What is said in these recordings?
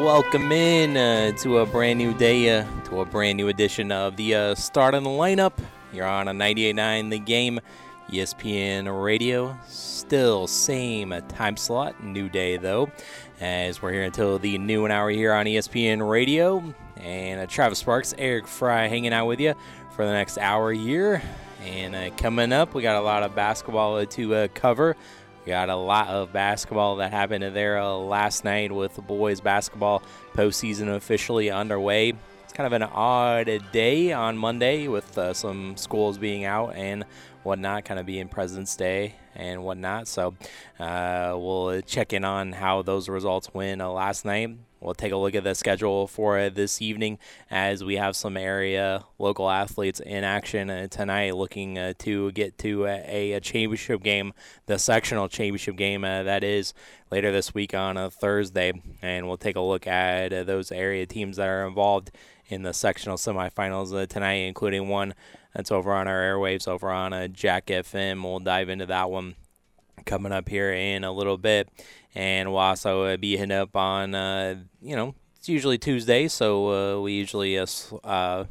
Welcome in uh, to a brand new day, uh, to a brand new edition of the uh, Start on the Lineup. You're on a 98.9 The Game, ESPN Radio. Still same uh, time slot, new day though, as we're here until the noon hour here on ESPN Radio. And uh, Travis Sparks, Eric Fry hanging out with you for the next hour here. And uh, coming up, we got a lot of basketball to cover. Got a lot of basketball that happened there uh, last night with the boys basketball postseason officially underway. It's kind of an odd day on Monday with uh, some schools being out and whatnot, kind of being President's Day and whatnot. So uh, we'll check in on how those results went uh, last night. We'll take a look at the schedule for this evening as we have some area local athletes in action uh, tonight looking uh, to get to a, a, championship game, the sectional championship game uh, that is later this week on a Thursday. And we'll take a look at those area teams that are involved in the sectional semifinals tonight, including one that's over on our airwaves over on Jack FM. We'll dive into that one coming up here in a little bit and we'll also uh, be hitting up on uh, you know it's usually Tuesday, so uh, we usually uh, uh,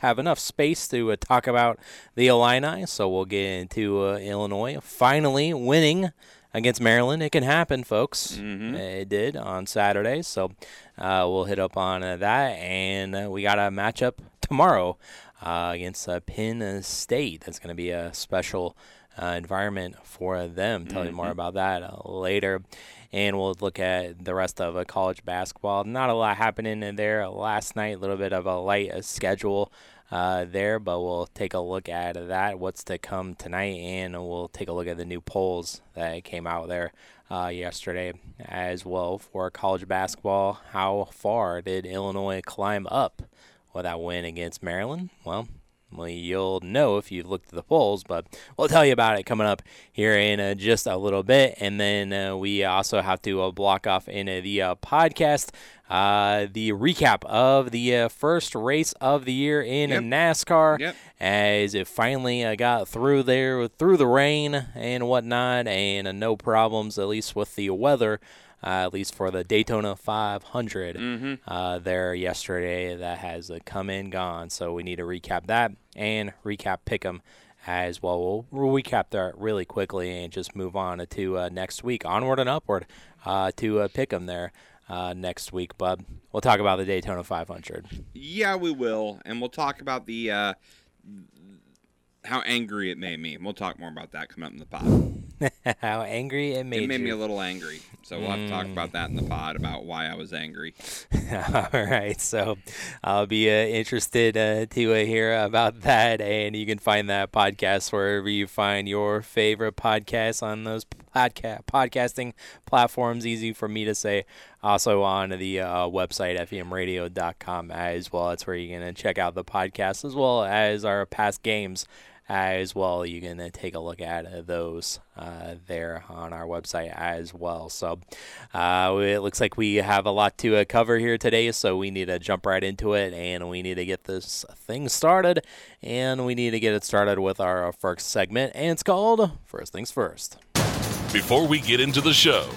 have enough space to uh, talk about the Illini. So we'll get into Illinois finally winning against Maryland. It can happen, folks. Mm-hmm. It did on Saturday, so we'll hit up on that, and we got a matchup tomorrow against Penn State. That's going to be a special uh, environment for them. Tell mm-hmm. you more mm-hmm. about that uh, later. And we'll look at the rest of uh, college basketball. Not a lot happening in there last night, a little bit of a light uh, schedule. Uh, there, but we'll take a look at that, what's to come tonight, and we'll take a look at the new polls that came out there uh, yesterday as well for college basketball. How far did Illinois climb up with that win against Maryland? Well, well, you'll know if you've looked at the polls, but we'll tell you about it coming up here in uh, just a little bit. And then uh, we also have to uh, block off in uh, the uh, podcast uh, the recap of the first race of the year in yep. NASCAR yep. as it finally got through there, through the rain and whatnot, and no problems, at least with the weather at least for the Daytona 500 mm-hmm. uh, there yesterday that has uh, come and gone. So we need to recap that and recap Pick'em as well. We'll recap that really quickly and just move on to uh, next week, onward and upward uh, to uh, Pick'em there. Uh, next week, bub. We'll talk about the Daytona 500. Yeah, we will, and we'll talk about the uh, how angry it made me. We'll talk more about that coming up in the pod. how angry it made me. It made you. me a little angry. So we'll have to talk about that in the pod about why I was angry. All right. So I'll be uh, interested uh, to uh, hear about that. And you can find that podcast wherever you find your favorite podcasts on those podca- podcasting platforms. Easy for me to say. Also on the uh, website, femradio.com as well. That's where you can check out the podcast as well as our past games as well. You can uh, take a look at uh, those uh, there on our website as well. So it looks like we have a lot to cover here today, so we need to jump right into it and we need to get this thing started. And we need to get it started with our first segment, and it's called First Things First. Before we get into the show,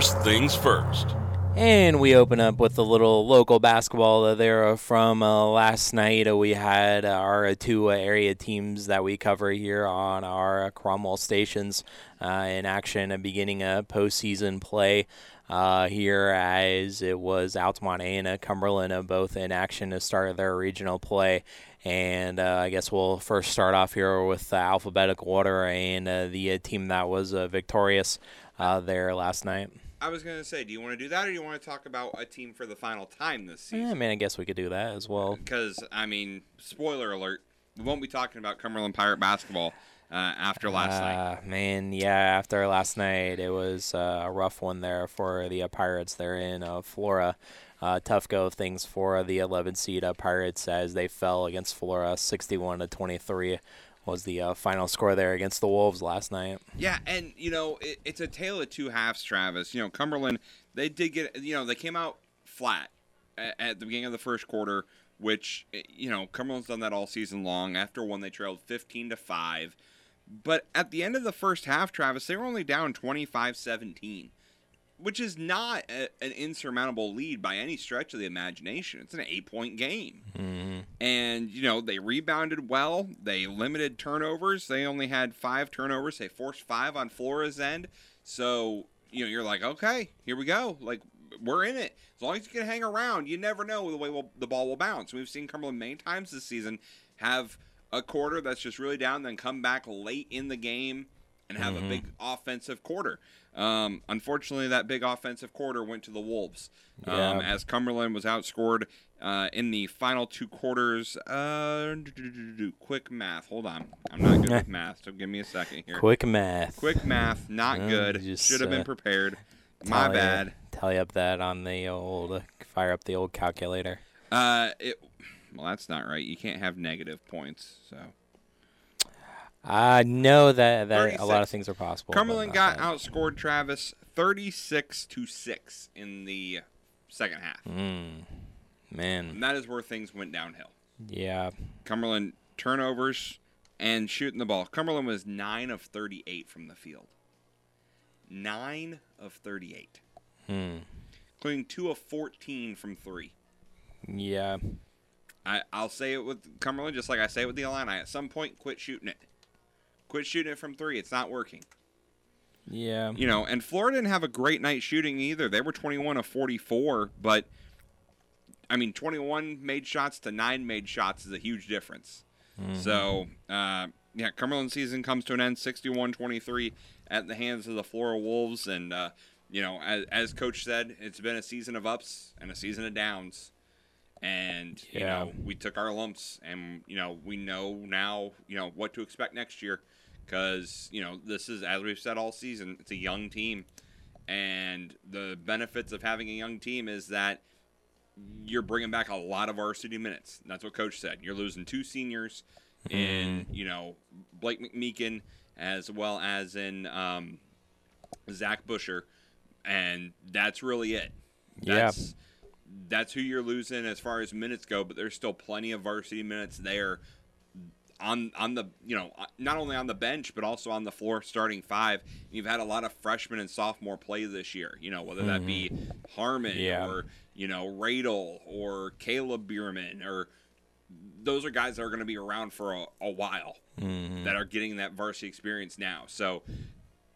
First things first. And we open up with a little local basketball there from uh, last night. Uh, we had our two area teams that we cover here on our Cromwell stations uh, in action, beginning a postseason play. Uh, here as it was Altamont and Cumberland both in action to start their regional play. And uh, I guess we'll first start off here with alphabetical order and uh, the team that was victorious there last night. I was gonna say, do you want to do that, or do you want to talk about a team for the final time this season? Yeah, I mean, I guess we could do that as well. Because I mean, spoiler alert, we won't be talking about Cumberland Pirate basketball uh, after last uh, night. Man, yeah, after last night, it was uh, a rough one there for the uh, Pirates. They're in uh, Flora. Uh, tough go of things for the 11 seed Pirates as they fell against Flora 61 to 23 was the uh, final score there against the Wolves last night. Yeah, and you know it, it's a tale of two halves, Travis. You know Cumberland, they did get you know they came out flat at, at the beginning of the first quarter, which you know Cumberland's done that all season long. After one, they trailed fifteen to five, but at the end of the first half, Travis, they were only down 25-17 which is not a, an insurmountable lead by any stretch of the imagination. It's an eight point game. Mm-hmm. And, you know, they rebounded well. They limited turnovers. They only had five turnovers. They forced five on Flora's end. So, you know, you're like, okay, here we go. Like, we're in it. As long as you can hang around, you never know the way we'll, the ball will bounce. We've seen Cumberland many times this season have a quarter that's just really down, then come back late in the game and have Mhm. a big offensive quarter. Um, unfortunately, that big offensive quarter went to the Wolves um, Yeah. as Cumberland was outscored uh, in the final two quarters. Uh, quick math. Hold on. I'm not good with math, so give me a second here. Quick math. Quick math. Not Uh, good. just, Should have been uh, prepared. My Tally- bad. Tally up that on the old fire up the old calculator. Uh, it, well, that's not right. You can't have negative points. So I know that that a lot of things are possible. Cumberland got that. outscored Travis 36 to six in the second half, Mm, man, and that is where things went downhill. yeah, Cumberland turnovers and shooting the ball. Cumberland was nine of 38 from the field. Nine of 38, hmm, including two of 14 from three. yeah, I, I'll say it with Cumberland just like I say it with the Illini. At some point, quit shooting it. Quit shooting it from three. It's not working. yeah, You know, and Flora didn't have a great night shooting either. They were 21 of 44, but I mean, 21 made shots to nine made shots is a huge difference. So, uh, yeah, Cumberland season comes to an end 61 23 at the hands of the Flora Wolves. And, uh, you know, as, as Coach said, it's been a season of ups and a season of downs. And, you Yeah. know, we took our lumps and, you know, we know now, you know, what to expect next year. Because, you know, this is, as we've said all season, it's a young team. And the benefits of having a young team is that you're bringing back a lot of varsity minutes. That's what coach said. You're losing two seniors in, you know, Blake McMeekin as well as in um, Zach Busher, and that's really it. Yeah. That's, That's who you're losing as far as minutes go, but there's still plenty of varsity minutes there on on the you know uh, not only on the bench but also on the floor starting five. You've had a lot of freshman and sophomore play this year. You know whether that be mm-hmm. Harmon Yeah. or you know Radel or Caleb Bierman or those are guys that are going to be around for a, a while Mhm. that are getting that varsity experience now. So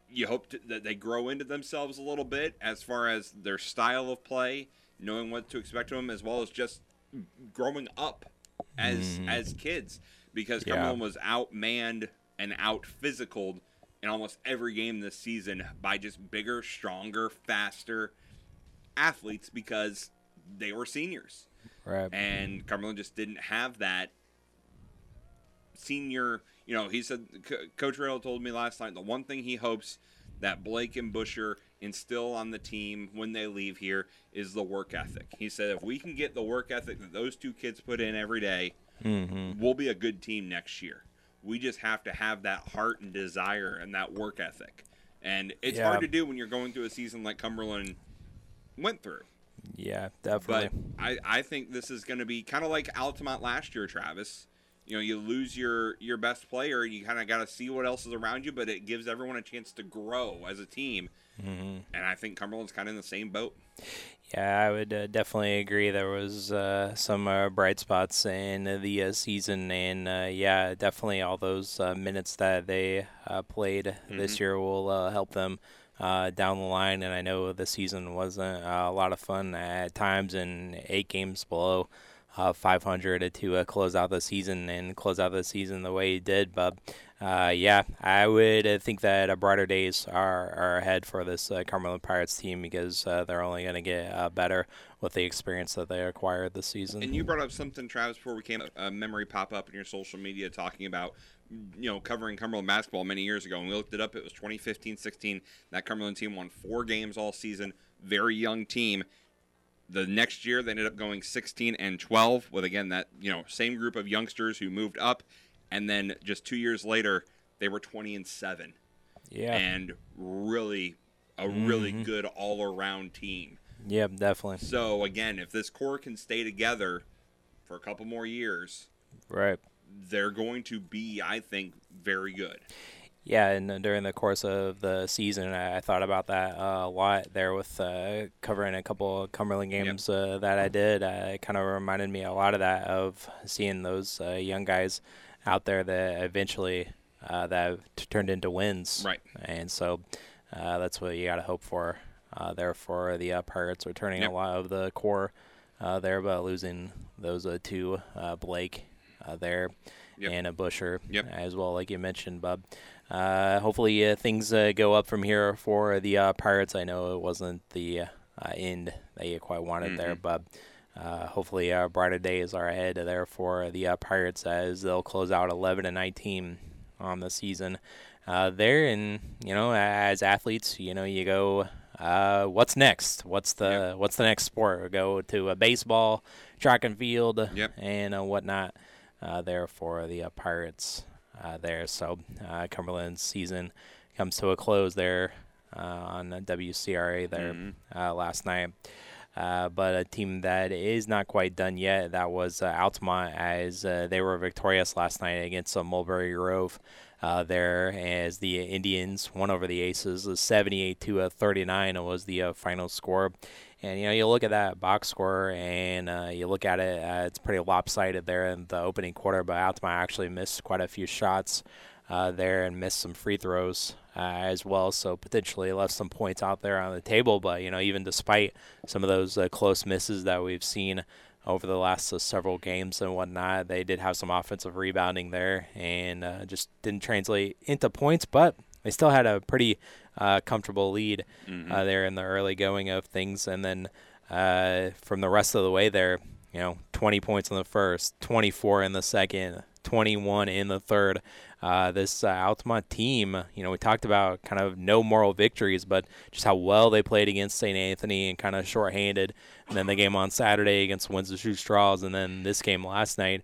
you hope to, that they grow into themselves a little bit as far as their style of play, knowing what to expect of them, as well as just growing up as mm-hmm. as kids. Because Yeah. Cumberland was outmanned and out physicaled in almost every game this season by just bigger, stronger, faster athletes because they were seniors right. and Cumberland just didn't have that senior. You know, he said Co- Coach Rail told me last night the one thing he hopes that Blake and Busher instill on the team when they leave here is the work ethic. He said if we can get the work ethic that those two kids put in every day, Mhm. we'll be a good team next year. We just have to have that heart and desire and that work ethic. And it's Yeah. hard to do when you're going through a season like Cumberland went through. Yeah, definitely. But. I, I think this is going to be kind of like Altamont last year, Travis. You know, you lose your your best player, you kind of got to see what else is around you, but it gives everyone a chance to grow as a team. Hmm And I think Cumberland's kind of in the same boat. Yeah, I would uh, definitely agree. There was uh, some uh, bright spots in the uh, season, and uh, yeah, definitely all those uh, minutes that they uh, played this year will uh, help them uh, down the line. And I know the season wasn't uh, a lot of fun at times, and eight games below uh, 500 to uh, close out the season and close out the season the way he did. But uh, yeah, I would uh, think that uh, brighter days are, are ahead for this uh, Cumberland Pirates team because uh, they're only going to get uh, better with the experience that they acquired this season. And you brought up something, Travis, before we came. A memory pop up in your social media talking about, you know, covering Cumberland basketball many years ago. And we looked it up. It was 2015-16. That Cumberland team won four games all season. Very young team. The next year, they ended up going 16 and 12 with again that you know same group of youngsters who moved up, and then just two years later they were 20 and seven, Yeah. and really a really good all around team. yeah, definitely. So again, if this core can stay together for a couple more years, Right. they're going to be, I think, very good. Yeah, and during the course of the season, I, I thought about that uh, a lot there with uh, covering a couple of Cumberland Yep. games uh, that I did. Uh, it kind of reminded me a lot of that of seeing those uh, young guys out there that eventually uh, that turned into wins. Right. And so uh, that's what you got to hope for uh, there for the uh, Pirates, returning Yep. a lot of the core uh, there, but losing those uh, two, uh, Blake uh, there Yep. and a Busher Yep. as well, like you mentioned, Bub. Uh, hopefully uh, things uh, go up from here for the uh, Pirates. I know it wasn't the uh, end that you quite wanted there, Mhm. but uh, hopefully uh, brighter days are ahead there for the uh, Pirates as they'll close out 11 and 19 on the season. Uh, there and you know as athletes, you know you go. Uh, what's next? What's the Yep. what's the next sport? Go to a baseball, track and field, Yep. and uh, whatnot. Uh, there for the uh, Pirates uh, there. So uh, Cumberland's season comes to a close there uh, on the WCRA there Mhm. uh, last night. Uh, but a team that is not quite done yet, that was uh, Altamont, as uh, they were victorious last night against Mulberry Grove. Uh, there, as the Indians won over the Aces, uh, 78 to uh, 39 was the final score. And you know, you look at that box score, and uh, you look at it; uh, it's pretty lopsided there in the opening quarter. But Altamont actually missed quite a few shots uh, there and missed some free throws uh, as well. So potentially left some points out there on the table. But you know, even despite some of those uh, close misses that we've seen over the last uh, several games and whatnot, they did have some offensive rebounding there and uh, just didn't translate into points. But they still had a pretty uh, comfortable lead Mhm. uh, there in the early going of things, and then uh, from the rest of the way there, you know, 20 points in the first, 24 in the second, 21 in the third. Uh, this uh, Altamont team, you know, we talked about kind of no moral victories, but just how well they played against St. Anthony and kind of shorthanded. And then the game on Saturday against Windsor Stew-Stras, and then this game last night.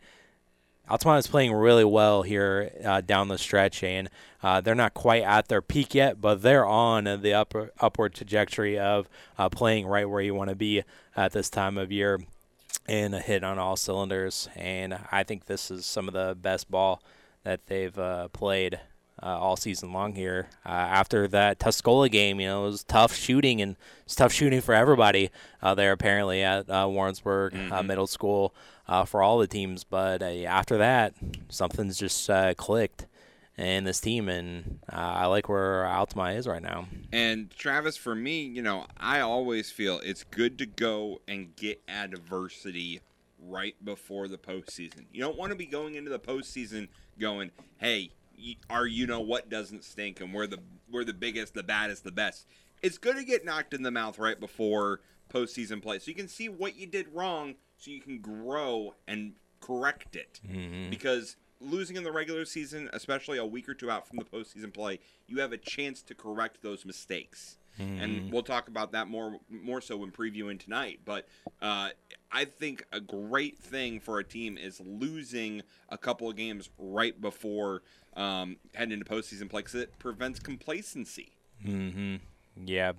Altamont is playing really well here uh, down the stretch, and uh, they're not quite at their peak yet, but they're on the upper, upward trajectory of uh, playing right where you want to be at this time of year and a hit on all cylinders. And I think this is some of the best ball that they've uh, played uh, all season long here. Uh, after that Tuscola game, you know, it was tough shooting and it's tough shooting for everybody uh, there apparently at uh, Warrensburg uh, Mhm. Middle School uh, for all the teams. But uh, after that, something's just uh, clicked in this team, and uh, I like where Altamont is right now. And Travis, for me, you know, I always feel it's good to go and get adversity right before the postseason. You don't want to be going into the postseason going, "Hey, our you know what doesn't stink, and we're the we're the biggest, the baddest, the best." It's good to get knocked in the mouth right before postseason play, so you can see what you did wrong, so you can grow and correct it Mm-hmm. because losing in the regular season, especially a week or two out from the postseason play, you have a chance to correct those mistakes. And we'll talk about that more more so when previewing tonight. But uh, I think a great thing for a team is losing a couple of games right before um, heading into postseason play because it prevents complacency. Mm-hmm. Yeah,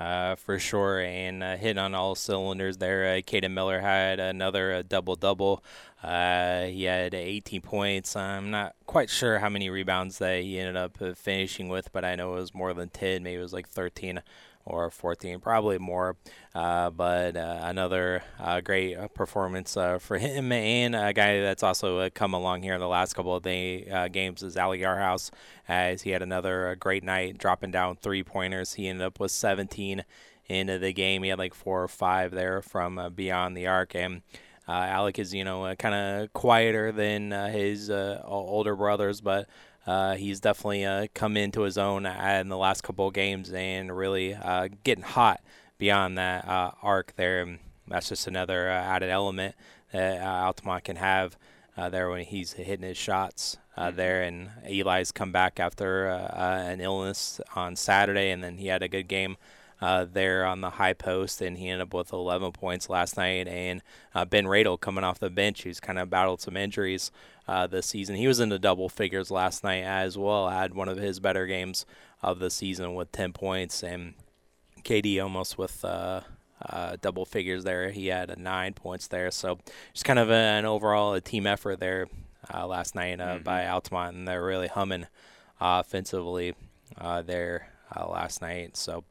uh, for sure. And uh, hitting on all cylinders there. Uh, Caden Miller had another uh, double double. Uh, he had 18 points. I'm not quite sure how many rebounds that he ended up uh, finishing with, but I know it was more than 10. Maybe it was like 13 or 14, probably more. Uh, but uh, another uh, great uh, performance uh, for him and a guy that's also uh, come along here in the last couple of day, games is Ali Yarhouse, as he had another great night, dropping down three pointers. He ended up with 17 into the game. He had like four or five there from beyond the arc, and Alec is you know kind of quieter than his older brothers, but uh, he's definitely uh, come into his own uh, in the last couple of games and really uh, getting hot beyond that uh, arc there. And that's just another uh, added element that uh, Altamont can have uh, there when he's hitting his shots uh, there. And Eli's come back after an illness on Saturday, and then he had a good game uh, there on the high post, and he ended up with 11 points last night. And uh, Ben Radel coming off the bench, who's kind of battled some injuries uh, this season. He was in the double figures last night as well. Had one of his better games of the season with 10 points, and KD almost with. Uh, uh, double figures there. He had nine points there. So just kind of a, an overall a team effort there uh, last night uh, mm-hmm. by Altamont, and they're really humming offensively uh, there uh, last night. So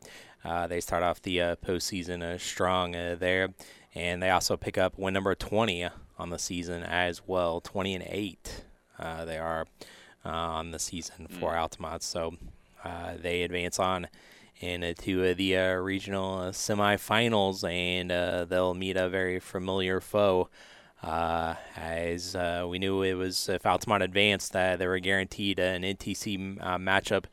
they start off the uh, postseason uh, strong there, and they also pick up win number 20 on the season as well, 20 and eight. they are on the season for mm. Altamont, so they advance on into the regional semifinals, and they'll meet a very familiar foe. Uh, as uh, we knew it was if Altamont advanced, uh, they were guaranteed an NTC matchup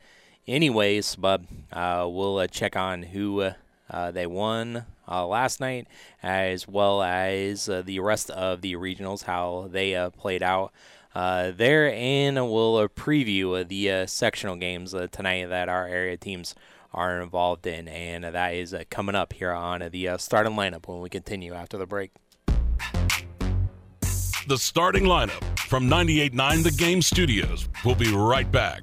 anyways, but uh, we'll uh, check on who uh, uh they won uh, last night, as well as uh, the rest of the regionals, how they played out. there and we'll preview the sectional games tonight that our area teams are involved in, and that is coming up here on the starting lineup when we continue after the break. The starting lineup from 98.9 The Game Studios. We'll be right back.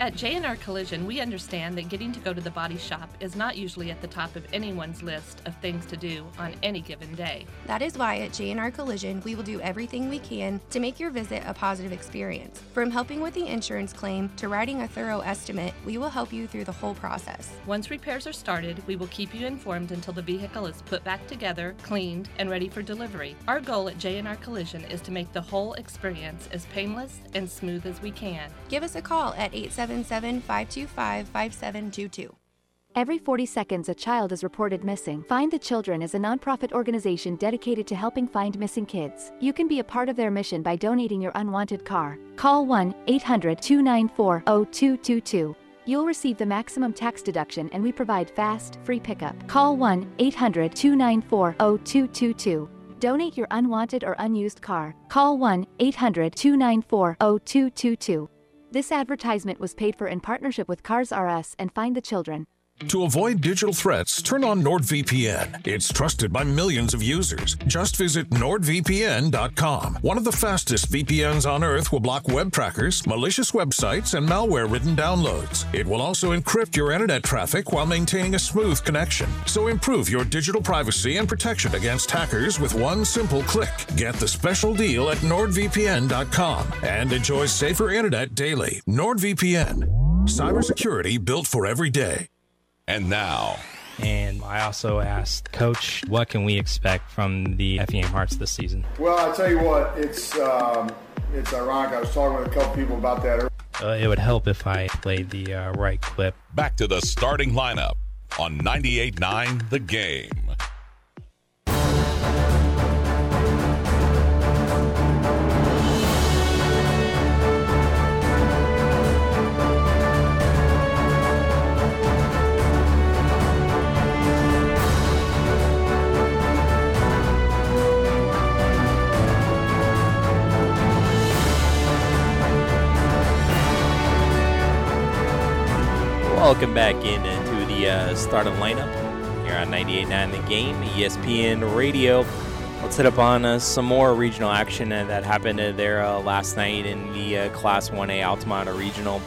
At J&R Collision, we understand that getting to go to the body shop is not usually at the top of anyone's list of things to do on any given day. That is why at J&R Collision, we will do everything we can to make your visit a positive experience. From helping with the insurance claim to writing a thorough estimate, we will help you through the whole process. Once repairs are started, we will keep you informed until the vehicle is put back together, cleaned, and ready for delivery. Our goal at J&R Collision is to make the whole experience as painless and smooth as we can. Give us a call at 877 877 525 5722. Every 40 seconds, a child is reported missing. Find the Children is a nonprofit organization dedicated to helping find missing kids. You can be a part of their mission by donating your unwanted car. Call 1 800 294 0222. You'll receive the maximum tax deduction and we provide fast, free pickup. Call 1 800 294 0222. Donate your unwanted or unused car. Call 1 800 294 0222. This advertisement was paid for in partnership with Cars R Us and Find the Children. To avoid digital threats, turn on NordVPN. It's trusted by millions of users. Just visit nordvpn.com. One of the fastest VPNs on earth will block web trackers, malicious websites, and malware ridden downloads. It will also encrypt your internet traffic while maintaining a smooth connection. So improve your digital privacy and protection against hackers with one simple click. Get the special deal at nordvpn.com and enjoy safer internet daily. NordVPN. Cybersecurity built for every day. And now. And I also asked Coach, what can we expect from the Effingham Hearts this season? Well, I tell you what, it's um, it's ironic. I was talking with a couple people about that. Uh, it would help if I played the uh, right clip. Back to the starting lineup on 98.9 The Game. Welcome back in into the uh, starting lineup here on 98.9 The Game, ESPN Radio. Let's hit up on uh, some more regional action uh, that happened uh, there uh, last night in the uh, Class 1A Altamont Regional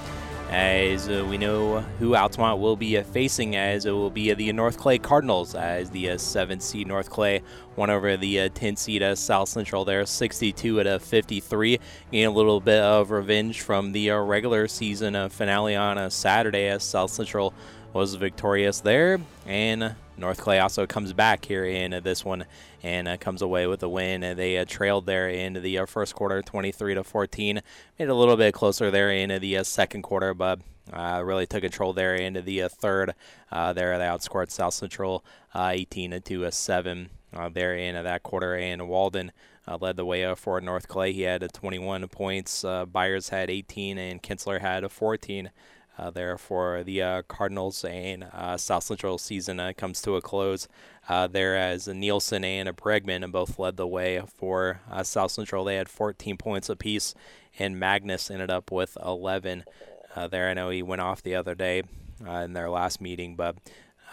as uh, we know who Altamont will be uh, facing, as it will be uh, the North Clay Cardinals, as the 7th seed North Clay won over the 10th seed South Central there, 62 at a 53. Getting a little bit of revenge from the regular season finale on a Saturday as South Central was victorious there. And North Clay also comes back here in this one and uh, comes away with a win. And they uh, trailed there in the uh, first quarter, 23 to 14. Made it a little bit closer there in the uh, second quarter, but uh, really took control there into the uh, third. Uh, there they outscored South Central 18 to 7 there in that quarter. And Walden led the way for North Clay. He had 21 points. Byers had 18, and Kinsler had 14. Uh, there for the uh, Cardinals and uh, South Central season uh, comes to a close uh, there as Nielsen and Bregman both led the way for uh, South Central. They had 14 points apiece, and Magnus ended up with 11 there. I know he went off the other day in their last meeting, but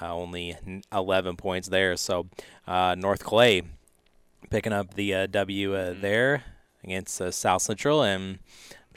only 11 points there. So North Clay picking up the W mm-hmm. there against South Central and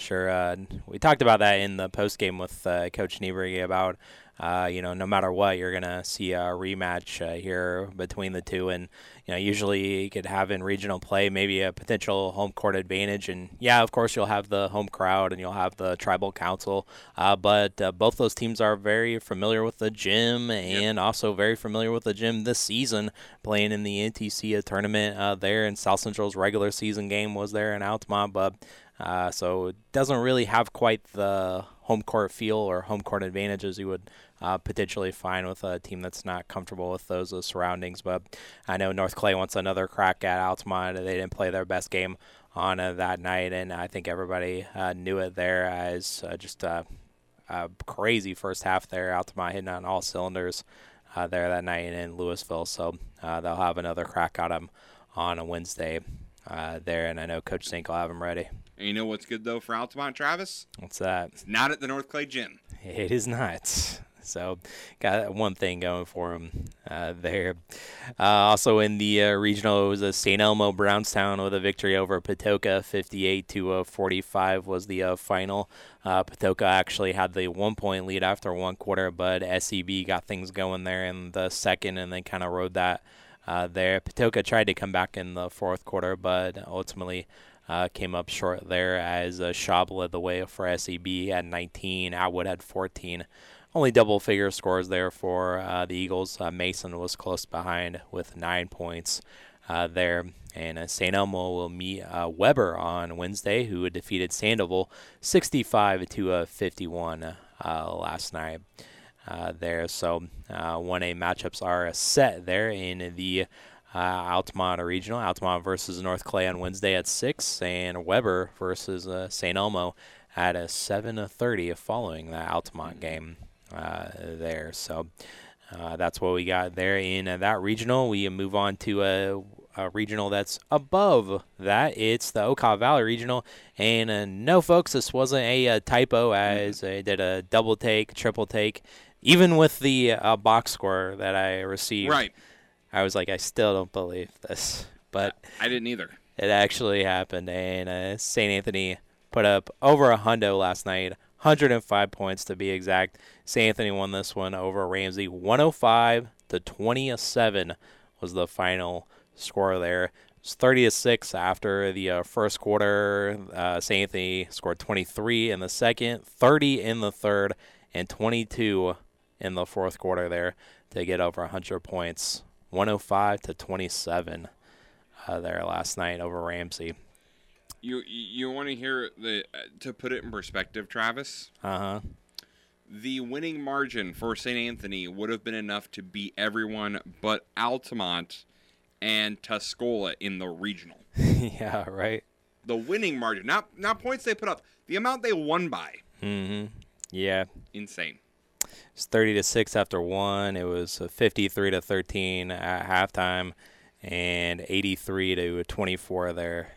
sure uh, we talked about that in the post game with uh, Coach Niebury about uh, you know no matter what you're gonna see a rematch uh, here between the two, and you know usually you could have in regional play maybe a potential home court advantage, and yeah, of course you'll have the home crowd and you'll have the tribal council, uh, but uh, both those teams are very familiar with the gym and yep. also very familiar with the gym this season, playing in the NTC tournament there, and South Central's regular season game was there in Altamont, but uh, so it doesn't really have quite the home court feel or home court advantages you would uh, potentially find with a team that's not comfortable with those uh, surroundings. But I know North Clay wants another crack at Altamont. They didn't play their best game on uh, that night, and I think everybody uh, knew it there as uh, just a, a, crazy first half there. Altamont hitting on all cylinders there that night in Louisville. So they'll have another crack at them on a Wednesday there, and I know Coach Zink will have them ready. And you know what's good though for Altamont, Travis? What's that? It's not at the North Clay Gym. It is not. So, got one thing going for him uh, there. Uh, also in the uh, regional, it was a St. Elmo Brownstown with a victory over Patoka, 58 to 45 was the uh, final. Uh, Patoka actually had the one point lead after one quarter, but SEB got things going there in the second and then kind of rode that uh, there. Patoka tried to come back in the fourth quarter, but ultimately uh, came up short there as uh, Schaub led the way for SEB at 19. Atwood had 14. Only double figure scores there for uh, the Eagles. Uh, Mason was close behind with nine points uh, there. And uh, St. Elmo will meet Webber on Wednesday, who defeated Sandoval 65 to 51 last night. there, so 1A matchups are set there in the uh, Altamont Regional. Altamont versus North Clay on Wednesday at 6, and Webber versus uh, St. Elmo at a 7.30 following the Altamont game uh, there. So uh, that's what we got there in uh, that regional. We move on to a, a, regional that's above that. It's the Okaw Valley Regional. And uh, no, folks, this wasn't a, a typo as I did a double take, triple take, even with the box score that I received. Right I was like, I still don't believe this, but I didn't either. It actually happened, and uh, St. Anthony put up over a hundo last night, 105 points to be exact. St. Anthony won this one over Ramsey, 105 to 27 was the final score there. It's 30 to six after the uh, first quarter. Uh, St. Anthony scored 23 in the second, 30 in the third, and 22 in the fourth quarter there to get over 100 points 105 to 27 uh, there last night over Ramsey. You you want to hear the uh, to put it in perspective, Travis? Uh huh. The winning margin for St. Anthony would have been enough to beat everyone but Altamont and Tuscola in the regional. yeah, right. The winning margin, not not points they put up, the amount they won by. Mm-hmm. Yeah. Insane. It's 30 to 6 after one. It was 53 to 13 at halftime and 83 to 24 there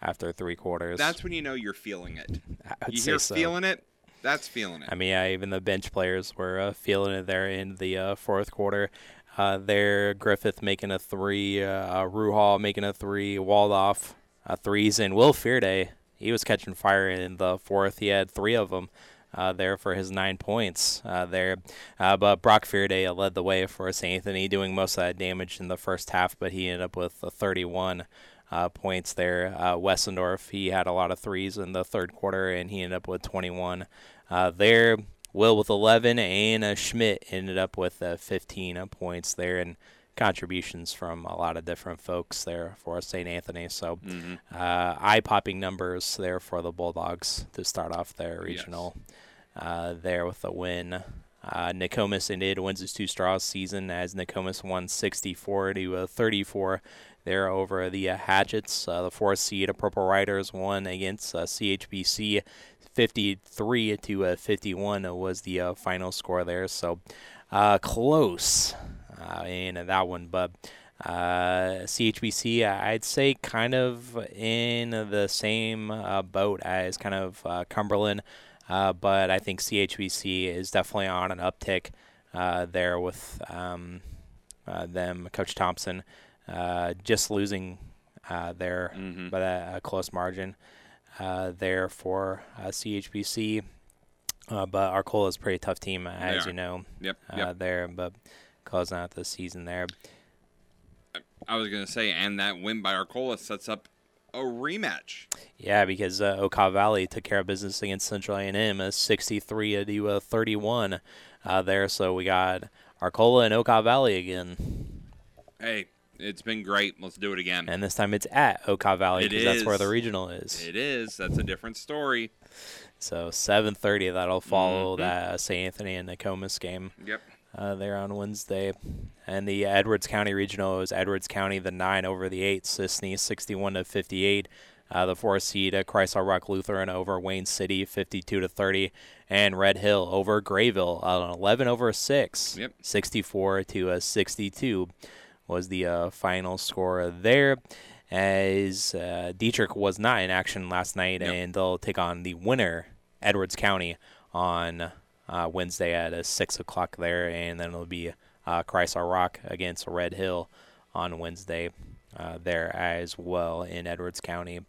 after three quarters. That's when you know you're feeling it. you hear so. feeling it? That's feeling it. I mean, yeah, even the bench players were uh, feeling it there in the uh, fourth quarter. Uh, there, Griffith making a three, uh, Ruhal making a three, Waldoff uh, threes, and Will Fearday, he was catching fire in the fourth. He had three of them uh, there for his nine points uh, there. Uh, but Brock Fearday led the way for St. Anthony, doing most of that damage in the first half, but he ended up with 31 uh, points there. Uh, Wessendorf, he had a lot of threes in the third quarter, and he ended up with 21 uh, there. Will with 11, and Schmidt ended up with uh, 15 points there, and contributions from a lot of different folks there for St. Anthony. So, mm-hmm. uh, eye-popping numbers there for the Bulldogs to start off their regional yes. there with a win. Uh, Nokomis ended Windsor Stew-Stras season as Nokomis won 64 to 34 there over the uh, Hatchets. Uh, the fourth seed, Purple Riders, won against uh, CHBC 53 to uh, 51 was the uh, final score there. So close in that one, but. Uh, CHBC, I'd say, kind of in the same uh, boat as kind of uh, Cumberland, but I think CHBC is definitely on an uptick there with um, them. Coach Thompson uh, just losing uh, there mm-hmm. by a, a, close margin uh, there for CHBC. but Arcola is a pretty tough team, as you know. Yep. yep. There, but closing out the season there. I was going to say, and that win by Arcola sets up a rematch. Yeah, because uh, Okaw Valley took care of business against Central A&M, a 63 to uh, 31 uh, there. So we got Arcola and Okaw Valley again. Hey, it's been great. Let's do it again. And this time it's at Okaw Valley because that's where the regional is. It is. That's a different story. So 7:30 that'll follow mm-hmm. that St. Anthony and Nokomis game. Yep. Uh, there on Wednesday, and the Edwards County regional is Edwards County the nine over the eight. Cisne 61 to 58. Uh, the four seed uh, Christ Our Rock Lutheran over Wayne City 52 to 30, and Red Hill over Grayville uh, 11 over six. Yep. 64 to uh, 62 was the uh, final score there. As uh, Dieterich was not in action last night, yep. and they'll take on the winner, Edwards County, on uh, Wednesday at uh, six o'clock there, and then it'll be uh, Christ Our Rock against Red Hill on Wednesday uh, there as well in Edwards County.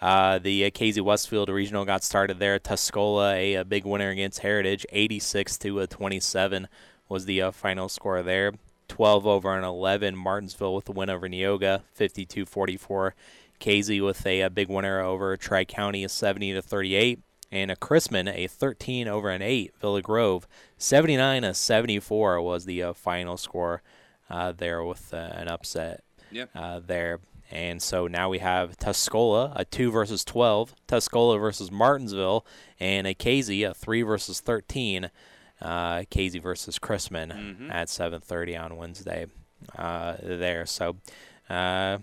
Uh, the Casey Westfield Regional got started there. Tuscola, a, a big winner against Heritage, 86 to 27 was the final score there. 12 over an 11. Martinsville with the win over Neoga, 52-44. Casey with a, a, big winner over Tri County, 70 to 38, and a Chrisman a 13 over an 8. Villa Grove, 79 a 74 was the uh, final score uh, there with uh, an upset yep. Uh, there. And so now we have Tuscola, a 2 versus 12, Tuscola versus Martinsville, and a Casey, a 3 versus 13 uh, Casey versus Chrisman mm-hmm. at 7:30 on Wednesday. Uh, there, so uh,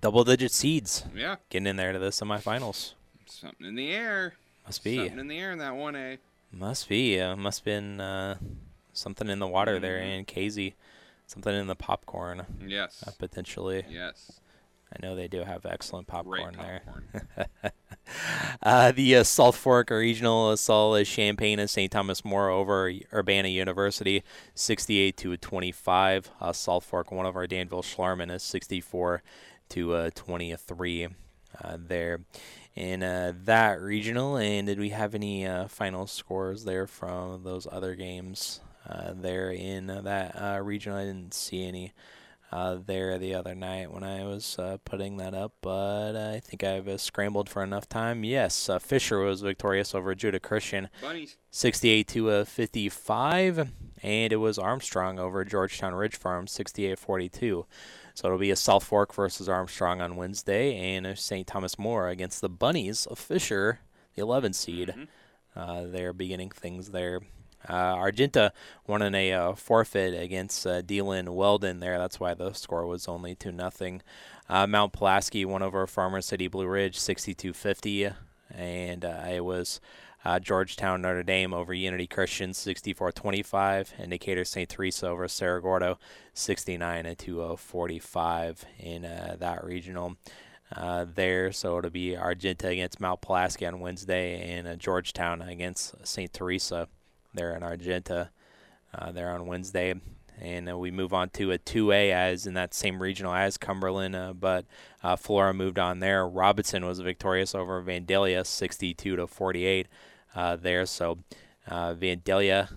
double-digit seeds. Yeah, getting in there to the semifinals. Something in the air. Must be something in the air in that one A. Must be. Uh, must have been uh, something in the water mm-hmm. there, and Casey, something in the popcorn. Yes. Uh, potentially. Yes. I know they do have excellent popcorn, popcorn. there. uh, the uh, South Fork Regional saw Champaign and St. Thomas More over Urbana University, 68 to 25. Uh, South Fork, one of our Danville Schlarman, is 64 to uh, 23 uh, there in uh, that regional. And did we have any final scores there from those other games there in that regional? I didn't see any uh, there the other night when I was uh, putting that up, but I think I've uh, scrambled for enough time. Yes, uh, Fisher was victorious over Judah Christian, Bunnies. 68 to uh, 55, and it was Armstrong over Georgetown Ridge Farm, 68-42. So it'll be a South Fork versus Armstrong on Wednesday, and St. Thomas More against the Bunnies of Fisher, the 11 seed. Mm-hmm. Uh, they're beginning things there uh, Argenta won in a uh, forfeit against uh, DeLand-Weldon there. That's why the score was only 2 nothing. Uh, Mount Pulaski won over Farmer City Blue Ridge 62-50, and uh, it was uh, Georgetown Notre Dame over Unity Christian 64-25, and Decatur St. Teresa over Cerro Gordo 69 to 45 in uh, that regional. Uh, there. So it'll be Argenta against Mount Pulaski on Wednesday and uh, Georgetown against St. Teresa there in Argenta uh, there on Wednesday. And uh, we move on to a 2A as in that same regional as Cumberland, but Flora moved on there. Robinson was victorious over Vandalia, 62 to 48 uh, there. So uh, Vandalia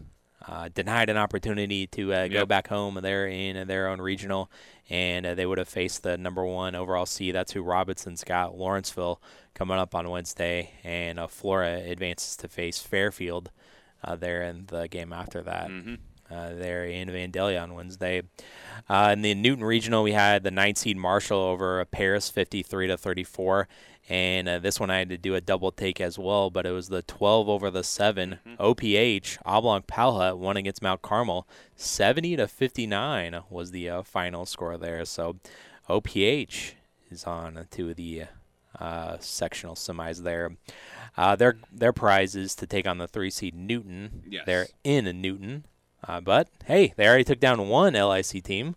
denied an opportunity to yep. go back home there in their own regional, and they would have faced the number one overall seed. That's who Robinson's got. Lawrenceville coming up on Wednesday, and Flora advances to face Fairfield uh, there in the game after that. Mm-hmm. Uh, there in Vandalia on Wednesday. Uh, in the Newton Regional, we had the ninth seed Marshall over Paris, 53 to 34, and uh, this one I had to do a double take as well, but it was the 12 over the 7 Mm-hmm. OPH Oblong Palha won against Mount Carmel, 70 to 59 was the uh, final score there. So OPH is on to the uh, sectional semis there. Uh, their their prize is to take on the three seed Newton. Yes. They're in Newton, uh, but hey, they already took down one LIC team.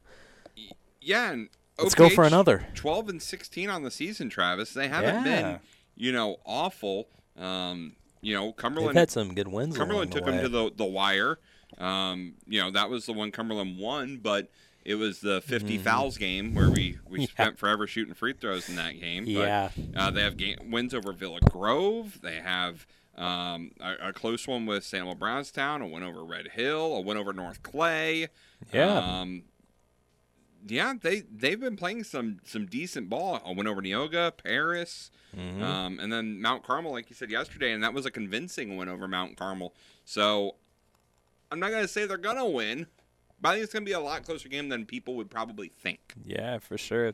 Yeah, and Let's go for another. 12 and 16 on the season, Travis. They haven't Yeah. been, you know, awful. Um, you know, They've Cumberland had some good wins. Cumberland took them to the the wire. Um, you know, that was the one Cumberland won, but it was the 50 Mhm. fouls game where we, we Yeah. spent forever shooting free throws in that game. But, Yeah. Uh, they have game, wins over Villa Grove. They have um, a, a close one with Samuel Brownstown, a win over Red Hill, a win over North Clay. Yeah. Um, yeah, they they've been playing some some decent ball. A win over Neoga, Paris, Mhm. um, and then Mount Carmel, like you said yesterday, and that was a convincing win over Mount Carmel. So I'm not gonna say they're gonna win, but I think it's gonna be a lot closer game than people would probably think. Yeah, for sure.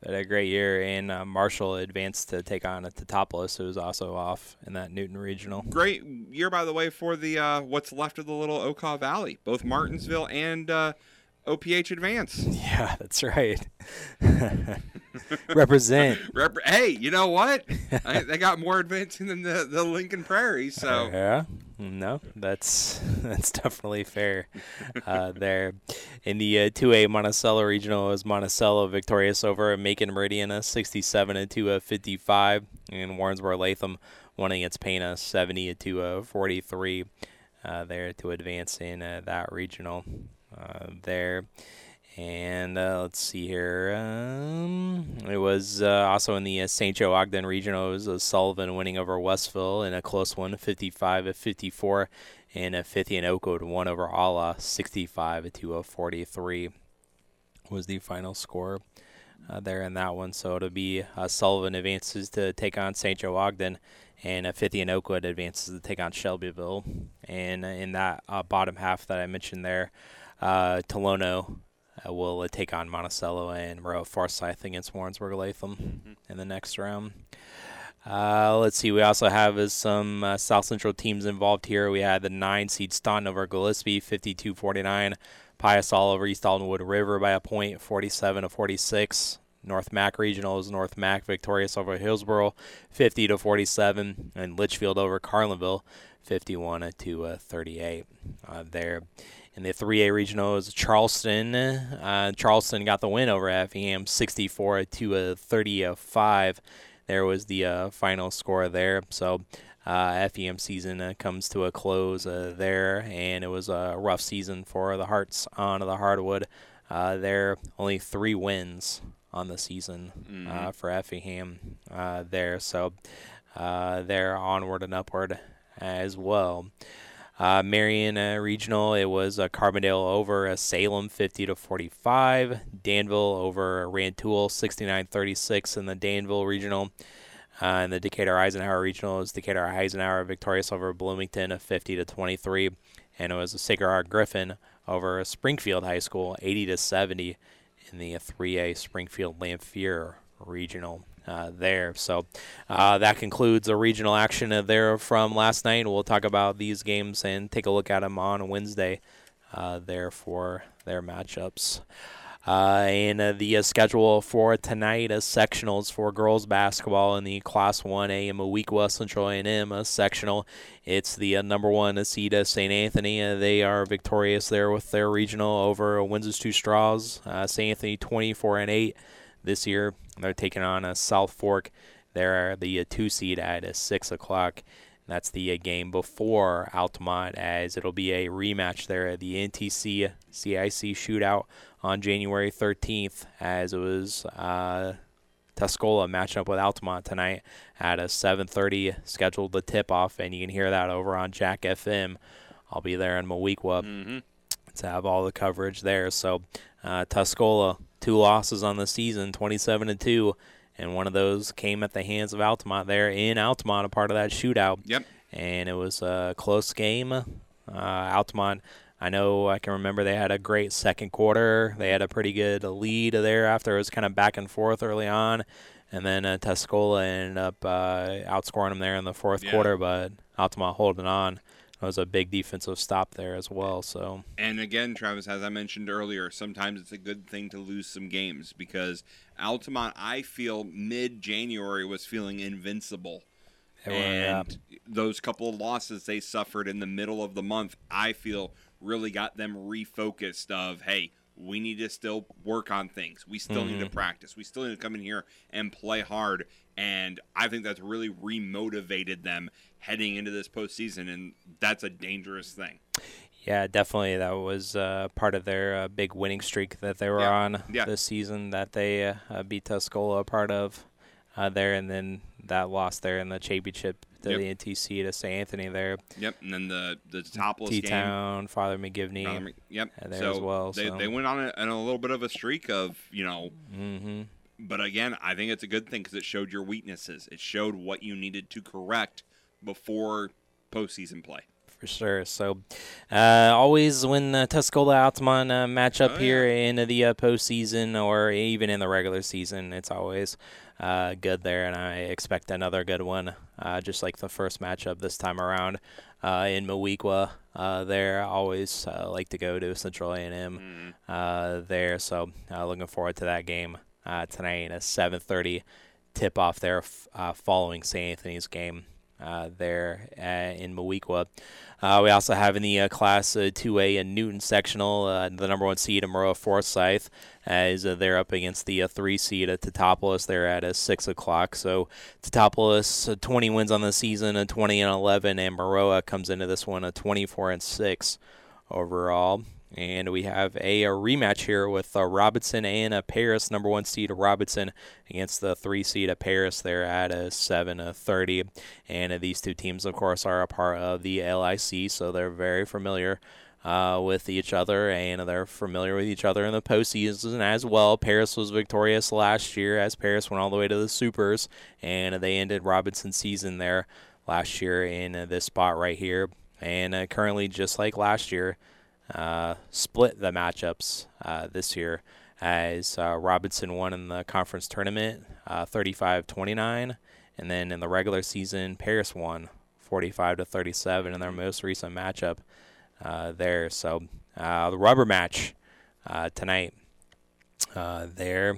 They had a great year, and uh, Marshall advanced to take on a Teutopolis, who was also off in that Newton Regional. Great year, by the way, for the uh, what's left of the little Okaw Valley. Both Martinsville and uh, OPH advance. Yeah, that's right. Represent. Rep- hey, you know what? I, they got more advancing than the, the Lincoln Prairie, so yeah, no, that's that's definitely fair. Uh, there, in the uh, 2A Monticello Regional, was Monticello victorious over Macon Meridian, uh, 67 and 2 uh, 55, and Warrensburg Latham won against Pana, 70 to uh, 43. Uh, there to advance in uh, that regional. Uh, there. And uh, let's see here. Um, it was uh, also in the uh, St. Joe Ogden regional. It was uh, Sullivan winning over Westville in a close one, 55 to 54, and a 50 and Oakwood won over Alla, 65 to uh, 43 was the final score uh, there in that one. So it'll be Sullivan advances to take on St. Joe Ogden, and uh, 50 and Oakwood advances to take on Shelbyville. And in that bottom half that I mentioned there, uh, Tolono uh, will uh, take on Monticello and Maroa Forsyth against Warrensburg Latham in the next round. Uh, let's see. We also have uh, some uh, South Central teams involved here. We had the nine seed Staunton over Gillespie, 52-49. Pius all over East Alton-Wood River by a point, 47 to 46. North Mac Regionals, North Mac victorious over Hillsboro, 50 to 47, and Litchfield over Carlinville, 51 to uh, 38. Uh, there. In the 3A regional is Charleston. Uh, Charleston got the win over Effingham, 64 to uh, 35. There was the uh, final score there. So uh, FEM season uh, comes to a close uh, there, and it was a rough season for the Hearts on the hardwood. Uh, there only three wins on the season uh, Mhm. for Effingham uh, there, so uh, they're onward and upward as well. Uh, Marion uh, Regional, it was uh, Carbondale over uh, Salem 50 to 45. Danville over Rantoul 69-36 in the Danville Regional. Uh, and the Decatur Eisenhower Regional is Decatur Eisenhower victorious over Bloomington of 50 to 23, and it was a Sacred Heart Griffin over Springfield High School 80 to 70 in the 3A Springfield Lanphier Regional. Uh, there. So uh, that concludes the regional action there from last night. We'll talk about these games and take a look at them on Wednesday uh, there for their matchups. Uh, and uh, the schedule for tonight is sectionals for girls basketball in the Class 1A in Moweaqua Central A&M sectional. It's the number one uh, St. Anthony. They are victorious there with their regional over Windsor Stew-Stras. St. Anthony 24 and 8 this year. They're taking on a South Fork. They're the uh, two seed at uh, six o'clock. That's the uh, game before Altamont, as it'll be a rematch there at the NTC CIC shootout on January 13th, as it was uh, Tuscola matching up with Altamont tonight at a 7:30 scheduled the tip off, and you can hear that over on Jack FM. I'll be there in Moweaqua Mhm. to have all the coverage there. So uh, Tuscola, two losses on the season, 27 and two, and one of those came at the hands of Altamont there in Altamont, a part of that shootout. Yep. And it was a close game Uh, Altamont, I know I can remember they had a great second quarter. They had a pretty good lead there after it was kind of back and forth early on. And then uh, Tuscola ended up uh, outscoring them there in the fourth Yeah. quarter, but Altamont holding on. It was a big defensive stop there as well. So And again, Travis, as I mentioned earlier, sometimes it's a good thing to lose some games because Altamont, I feel mid January was feeling invincible. Were, yeah. and those couple of losses they suffered in the middle of the month, I feel really got them refocused of, hey, we need to still work on things. We still need to Mhm. practice. We still need to come in here and play hard. And I think that's really remotivated them heading into this postseason, and that's a dangerous thing. Yeah, definitely. That was uh, part of their uh, big winning streak that they were Yeah. on Yeah. this season that they uh, beat Tuscola a part of uh, there, and then that loss there in the championship to Yep. the NTC to St. Anthony there. Yep, and then the the topless T game. Town, Father McGivney. Father Mc- Yep. uh, there so as well. They, so. they went on a, on a little bit of a streak of you know. hmm But again, I think it's a good thing because it showed your weaknesses. It showed what you needed to correct before postseason play. For sure. So, uh, always when uh, Tuscola Altamont uh, match up Oh, here in the uh, postseason or even in the regular season, it's always uh, good there, and I expect another good one, uh, just like the first matchup this time around uh, in Moweaqua. Uh, there, I always uh, like to go to Central A&M uh, there, so uh, looking forward to that game uh, tonight at 7:30 tip off there f- uh, following St. Anthony's game uh, there uh, in Moweaqua. Uh, we also have in the uh, Class uh, 2A and Newton sectional uh, the number one seed, a Maroa Forsyth, as uh, they're up against the uh, three seed at Teutopolis. They're at uh, 6 o'clock. So Teutopolis, uh, 20 wins on the season, uh, 20 and 11, and Maroa comes into this one a 24 and 6 overall. And we have a, a rematch here with uh, Robinson and Paris, number one seed Robinson against the three seed of Paris. They're at a seven uh, thirty, and these two teams, of course, are a part of the LIC, so they're very familiar uh, with each other, and they're familiar with each other in the postseason as well. Paris was victorious last year as Paris went all the way to the Supers, and they ended Robinson's season there last year in this spot right here. And uh, currently, just like last year, uh, split the matchups uh, this year as uh, Robinson won in the conference tournament uh, 35-29 and then in the regular season Paris won 45 to 37 in their most recent matchup uh, there. So uh, the rubber match uh, tonight uh, there.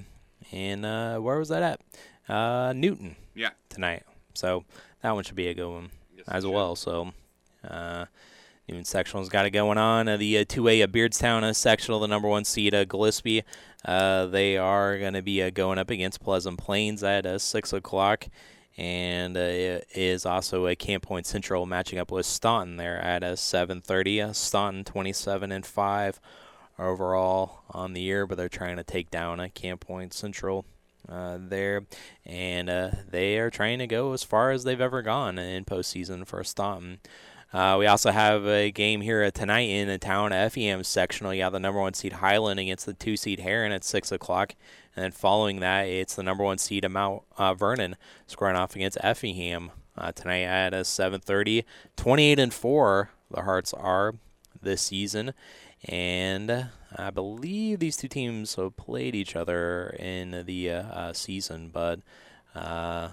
And uh, where was that at? Uh, Newton Yeah. tonight. So that one should be a good one Yes, as should. well. So uh, sectional's got it going on. Uh, the uh, 2A uh, Beardstown sectional, the number one seed, Gillespie. Uh, they are going to be uh, going up against Pleasant Plains at uh, 6 o'clock. And it is also a Camp Point Central matching up with Staunton there at uh, 7.30. Uh, Staunton 27 and 5 overall on the year, but they're trying to take down a Camp Point Central uh, there, and uh, they are trying to go as far as they've ever gone in postseason for Staunton. Uh, we also have a game here uh, tonight in the town FEM sectional. You have the number one seed Highland against the two seed Herrin at six o'clock, and then following that, it's the number one seed of Mount uh, Vernon squaring off against Effingham uh, tonight at uh, 7:30. 28 and four, the Hearts are this season, and I believe these two teams have played each other in the uh, uh, season, but uh,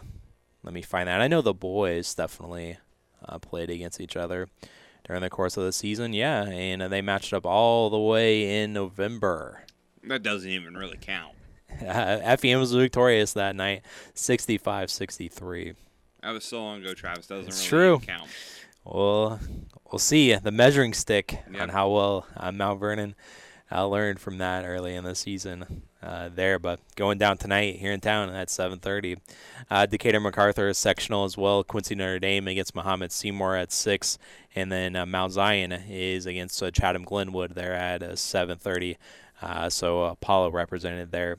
let me find that. I know the boys definitely uh, played against each other during the course of the season. Yeah, and uh, they matched up all the way in November. That doesn't even really count. Uh, FEM was victorious that night, 65-63. That was so long ago, Travis. Doesn't It's really true. count. Well, we'll see the measuring stick Yeah. on how well uh, Mount Vernon uh, learned from that early in the season uh, there. But going down tonight here in town at 7:30, uh, Decatur MacArthur is sectional as well. Quincy Notre Dame against Mahomet-Seymour at six, and then uh, Mount Zion is against uh, Chatham Glenwood there at uh, 7:30. Uh, so Apollo represented there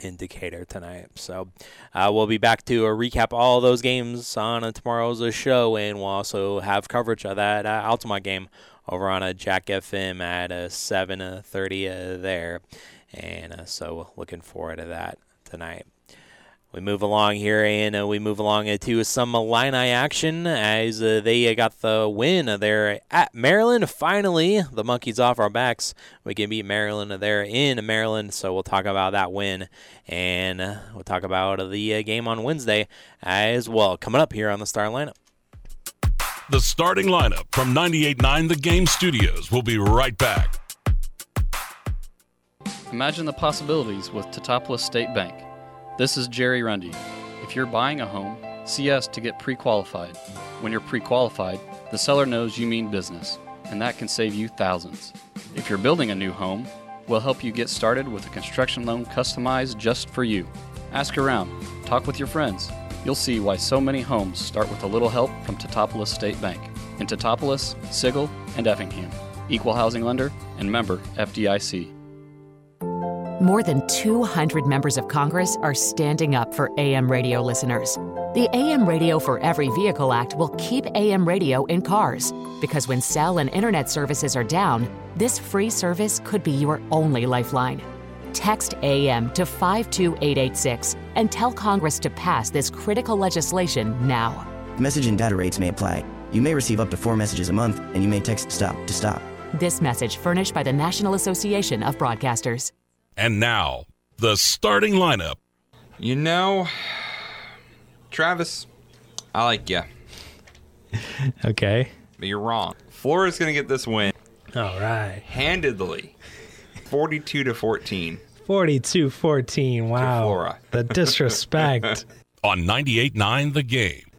in Decatur tonight. So uh, we'll be back to uh, recap all those games on uh, tomorrow's uh, show, and we'll also have coverage of that uh, Altamont game over on uh, Jack FM at uh, 7:30 uh, there, and uh, so looking forward to that tonight. We move along here, and uh, we move along to some Illini action as uh, they got the win there at Maryland. Finally, the monkeys off our backs. We can beat Maryland there in Maryland, so we'll talk about that win, and uh, we'll talk about the uh, game on Wednesday as well. Coming up here on the Star Lineup. The starting lineup from 98.9 The Game Studios will be right back. Imagine the possibilities with Teutopolis State Bank. This is Jerry Rundy. If you're buying a home, see us to get pre qualified. When you're pre qualified, the seller knows you mean business, and that can save you thousands. If you're building a new home, we'll help you get started with a construction loan customized just for you. Ask around, talk with your friends. You'll see why so many homes start with a little help from Teutopolis State Bank in Teutopolis, Sigel, and Effingham. Equal housing lender and member FDIC. More than 200 members of Congress are standing up for AM radio listeners. The AM Radio for Every Vehicle Act will keep AM radio in cars because when cell and internet services are down, this free service could be your only lifeline. Text AM to 52886 and tell Congress to pass this critical legislation now. Message and data rates may apply. You may receive up to four messages a month, and you may text STOP to stop. This message furnished by the National Association of Broadcasters. And now, the starting lineup. You know, Travis, I like you. Okay. But you're wrong. Florida's going to get this win. All right. Handedly. 42 to 14. 42 14. Wow. Flora. The disrespect. On 98 9, The Game.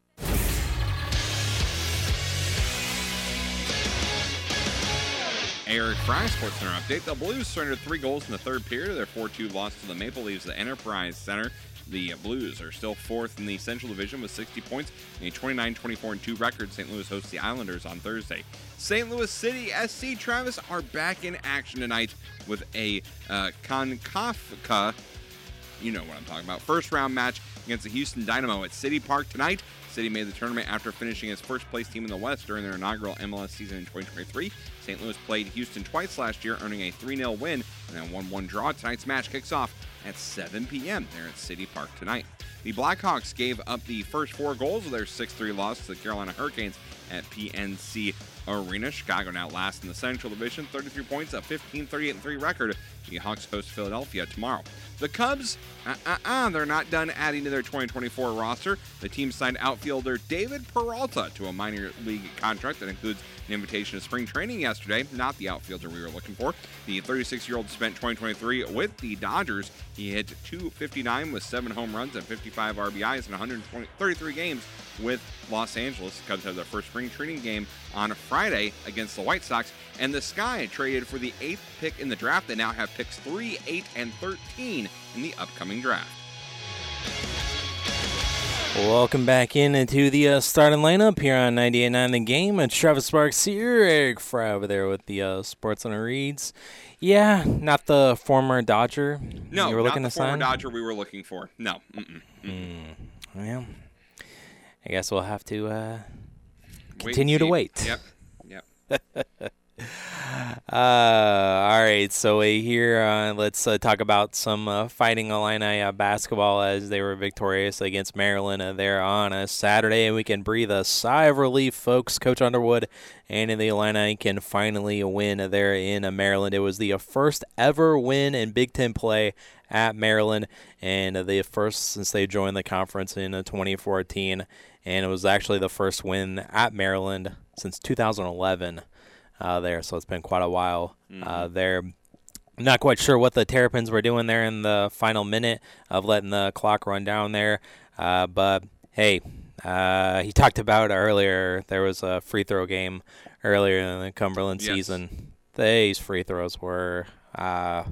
Eric Fry, Sports Center update. The Blues surrendered three goals in the third period of their 4 2 loss to the Maple Leafs at Enterprise Center. The Blues are still fourth in the Central Division with 60 points and a 29 24 2 record. St. Louis hosts the Islanders on Thursday. St. Louis City SC Travis are back in action tonight with a uh, you know what I'm talking about, first round match against the Houston Dynamo at City Park tonight. City made the tournament after finishing as first place team in the West during their inaugural MLS season in 2023. St. Louis played Houston twice last year, earning a 3 0 win and then 1 1 draw. Tonight's match kicks off at 7 p.m. there at City Park tonight. The Blackhawks gave up the first four goals of their 6 3 loss to the Carolina Hurricanes at PNC Arena. Chicago now last in the Central Division, 33 points, a 15 38 3 record. The Hawks host Philadelphia tomorrow. The Cubs, uh uh uh, they're not done adding to their 2024 roster. The team signed outfielder David Peralta to a minor league contract that includes an invitation to spring training yesterday. Not the outfielder we were looking for. The 36 year old spent 2023 with the Dodgers. He hit 259 with seven home runs and 55 RBIs in 133 games with Los Angeles. Cubs have their first spring training game on Friday against the White Sox. And the Sky traded for the eighth pick in the draft. They now have picks 3, 8, and 13 in the upcoming draft. Welcome back in into the uh, starting lineup here on 98.9 The Game. It's Travis Sparks here, Eric Fry over there with the uh, Sports Center Reads. Yeah, not the former Dodger No, you were not looking the to former sign. Dodger we were looking for. No. Mm-mm. Mm, well, I guess we'll have to uh, Wait continue to wait. Yep. Yep. Uh, all right, so here uh, let's uh, talk about some uh, Fighting Illini uh, basketball as they were victorious against Maryland there on a Saturday, and we can breathe a sigh of relief, folks. Coach Underwood and the Illini can finally win there in Maryland. It was the first ever win in Big Ten play at Maryland, and the first since they joined the conference in uh, 2014, and it was actually the first win at Maryland since 2011 uh, there. So it's been quite a while uh, there. Not quite sure what the Terrapins were doing there in the final minute of letting the clock run down there. Uh, but hey, uh, he talked about earlier there was a free throw game earlier in the Cumberland Yes. season. These free throws were uh,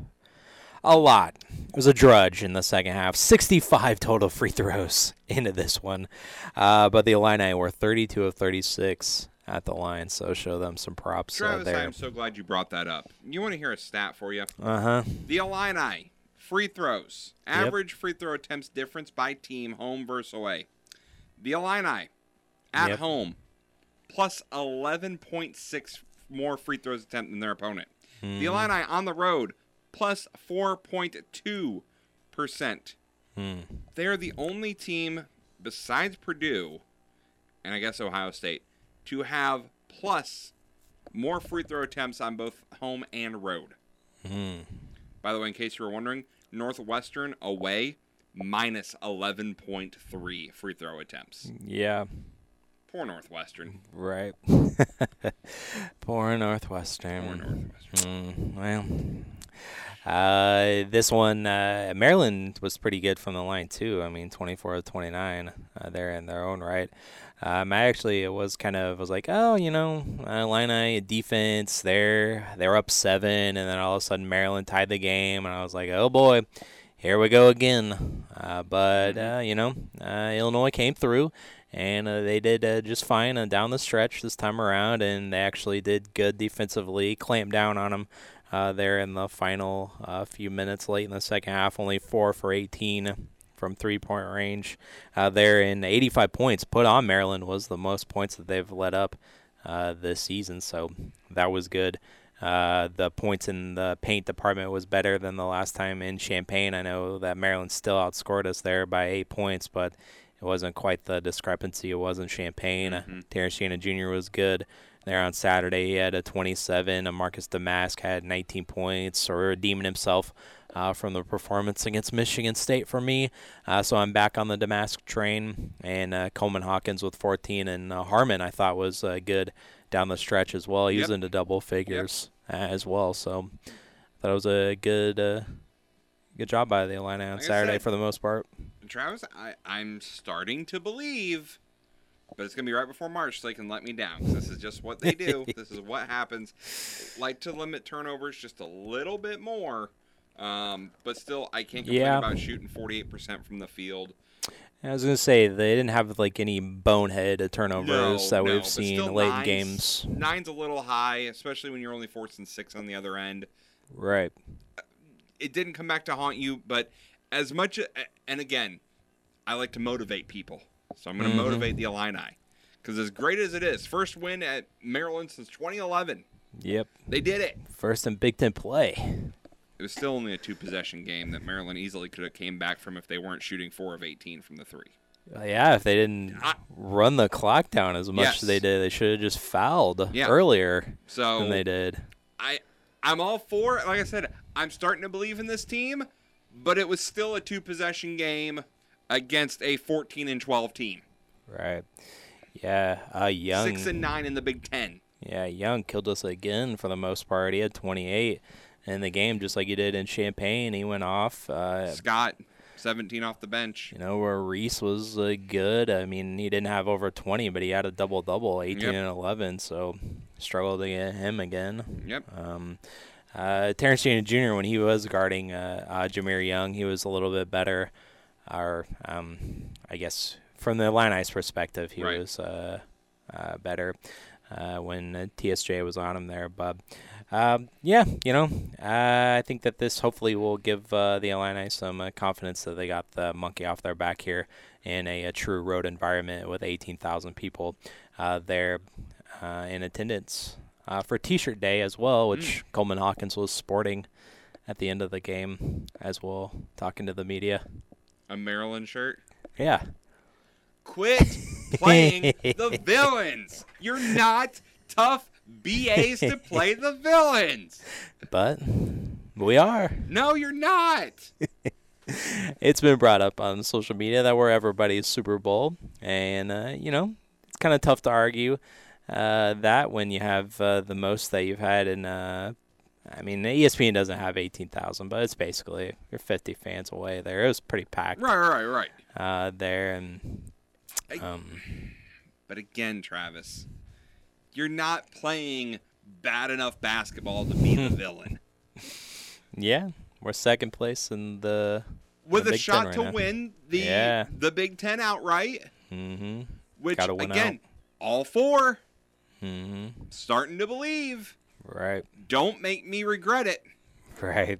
a lot. It was a drudge in the second half. 65 total free throws into this one. Uh, but the Illini were 32 of 36 at the line, so show them some props Travis, I'm so glad you brought that up. You want to hear a stat for you? Uh huh. The Illini free throws, average free throw attempts difference by team, home versus away. The Illini at Yep. home plus 11.6 more free throws attempt than their opponent. The Mhm. Illini on the road plus 4.2 percent. Hmm. they're the only team besides Purdue and I guess Ohio State to have plus more free throw attempts on both home and road. Hmm. By the way, in case you were wondering, Northwestern away minus 11.3 free throw attempts. Yeah. Poor Northwestern. Right. Poor Northwestern. Poor Northwestern. Mm, well, uh, this one, uh, Maryland was pretty good from the line too. I mean, 24 to 29, uh, they're in their own right. Um, I actually it was kind of was like, oh, you know, uh, Illini defense, they're they're up seven, and then all of a sudden Maryland tied the game, and I was like, oh boy, here we go again. Uh, but uh, you know, uh, Illinois came through, and uh, they did uh, just fine uh, down the stretch this time around, and they actually did good defensively, clamped down on them uh, there in the final uh, few minutes late in the second half, only four for 18 from three point range uh, there in 85 points. Put on Maryland was the most points that they've let up uh, this season so that was good. Uh, the points in the paint department was better than the last time in Champaign. I know that Maryland still outscored us there by eight points but it wasn't quite the discrepancy. It was in Champaign. Mhm. Terrence Shannon Jr. was good there on Saturday. He had a 27. A Marcus Domask had 19 points, or redeeming himself uh, from the performance against Michigan State for me. Uh, so I'm back on the Domask train, and uh, Coleman Hawkins with 14, and uh, Harmon I thought was uh, good down the stretch as well. He was into double figures uh, as well. So I thought it was a good. Uh, Good job by the Illini on Like Saturday said, for the most part. Travis, I, I'm starting to believe, but it's going to be right before March so they can let me down. this is just what they do. this is what happens. Like to limit turnovers just a little bit more, um, but still, I can't complain Yeah. about shooting 48% from the field. I was gonna say they didn't have like any bonehead turnovers No, that no, we've seen late in games. Nine's a little high, especially when you're only forcing six on the other end. Right. It didn't come back to haunt you, but as much, and again, I like to motivate people, so I'm going to Mhm. motivate the Illini because as great as it is, first win at Maryland since 2011, Yep. they did it. First in Big Ten play. It was still only a two possession game that Maryland easily could have came back from if they weren't shooting four of 18 from the three. Uh, yeah, if they didn't run the clock down as much Yes. as they did, they should have just fouled Yeah. earlier So than they did. I I'm all for it. Like I said, I'm starting to believe in this team, but it was still a two possession game against a 14 and 12 team. Right. Yeah. Uh, Young. Six and nine in the Big Ten. Yeah, Young killed us again for the most part. He had 28 in the game, just like he did in Champaign. He went off. Uh, Scott, 17 off the bench. You know where Reese was uh, good. I mean, he didn't have over 20, but he had a double double, 18 Yep. and 11. So struggled to get him again. Yep. Um, uh, Terrence Jr. when he was guarding uh, uh, Jahmir Young, he was a little bit better. Or um, I guess from the Illini's perspective, he Right. was uh, uh, better uh, when uh, TSJ was on him there. But um, yeah, you know, uh, I think that this hopefully will give uh, the Illini some uh, confidence that they got the monkey off their back here in a, a true road environment with 18,000 people uh, there uh, in attendance uh, for T-shirt day as well, which Coleman Hawkins was sporting at the end of the game as well, talking to the media. A Maryland shirt. Yeah. Quit playing the villains. You're not tough BAs to play the villains. But we are. No, you're not. it's been brought up on social media that we're everybody's Super Bowl, and uh, you know it's kind of tough to argue uh, that when you have uh, the most that you've had in. I mean, ESPN doesn't have eighteen thousand, but it's basically you're fifty fans away there. It was pretty packed. Right, right, right. Uh, there and um, But again, Travis, you're not playing bad enough basketball to be the villain. yeah, we're second place in the With the a shot right to now. win the Yeah. the Big Ten outright, Mm-hmm. which Gotta win again, all four. Mm-hmm. Starting to believe. Right. Don't make me regret it. Right.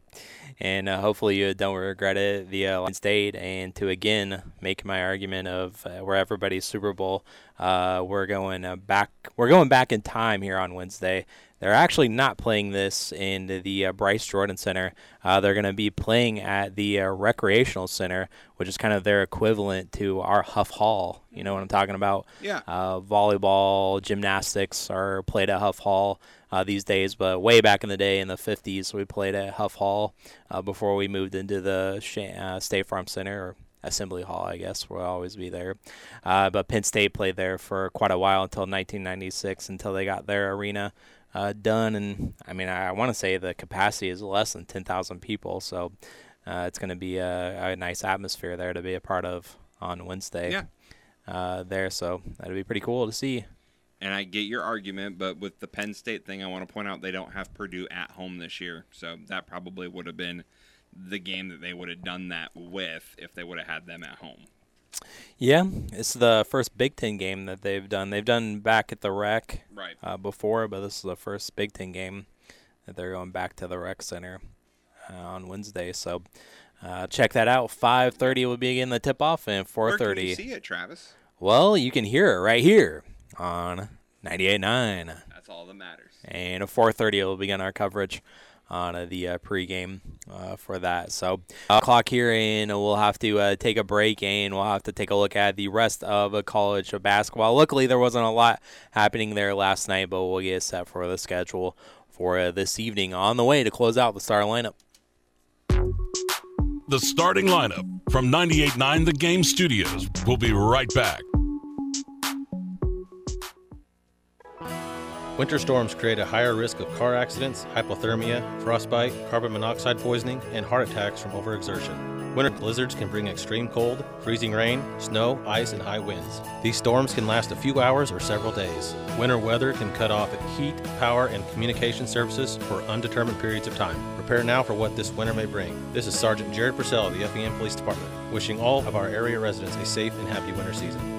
And uh, hopefully you don't regret it the uh, Lions State and to again make my argument of uh, where everybody's Super Bowl Uh, we're going uh, back. We're going back in time here on Wednesday. They're actually not playing this in the uh, Bryce Jordan Center. Uh, they're going to be playing at the uh, Recreational Center, which is kind of their equivalent to our Huff Hall. You know what I'm talking about? Yeah. Uh, volleyball, gymnastics are played at Huff Hall uh, these days, but way back in the day in the 50s, we played at Huff Hall uh, before we moved into the State Farm Center or Assembly Hall, I guess. We'll always be there. Uh, but Penn State played there for quite a while until 1996, until they got their arena uh, done. And I mean, I, I want to say the capacity is less than 10,000 people, so uh, it's going to be a, a, nice atmosphere there to be a part of on Wednesday. Yeah. Uh, there, so that'd be pretty cool to see. And I get your argument, but with the Penn State thing, I want to point out they don't have Purdue at home this year, so that probably would have been the game that they would have done that with if they would have had them at home. Yeah, it's the first Big Ten game that they've done. They've done back at the rec right. uh, before, but this is the first Big Ten game that they're going back to the rec center uh, on Wednesday. So uh, check that out. 5:30 will begin the tip off, and 4:30. Where can you see it, Travis? Well, you can hear it right here on 98.9. That's all that matters. And at 4:30 will begin our coverage on uh, the uh, pregame uh, for that. So, uh, clock here, and we'll have to uh, take a break, and we'll have to take a look at the rest of a college basketball. Luckily, there wasn't a lot happening there last night, but we'll get set for the schedule for uh, this evening on the way to close out the star lineup. The starting lineup from 98.9 The Game Studios. We'll be right back. Winter storms create a higher risk of car accidents, hypothermia, frostbite, carbon monoxide poisoning, and heart attacks from overexertion. Winter blizzards can bring extreme cold, freezing rain, snow, ice, and high winds. These storms can last a few hours or several days. Winter weather can cut off heat, power, and communication services for undetermined periods of time. Prepare now for what this winter may bring. This is Sergeant Jared Purcell of the FEM Police Department, wishing all of our area residents a safe and happy winter season.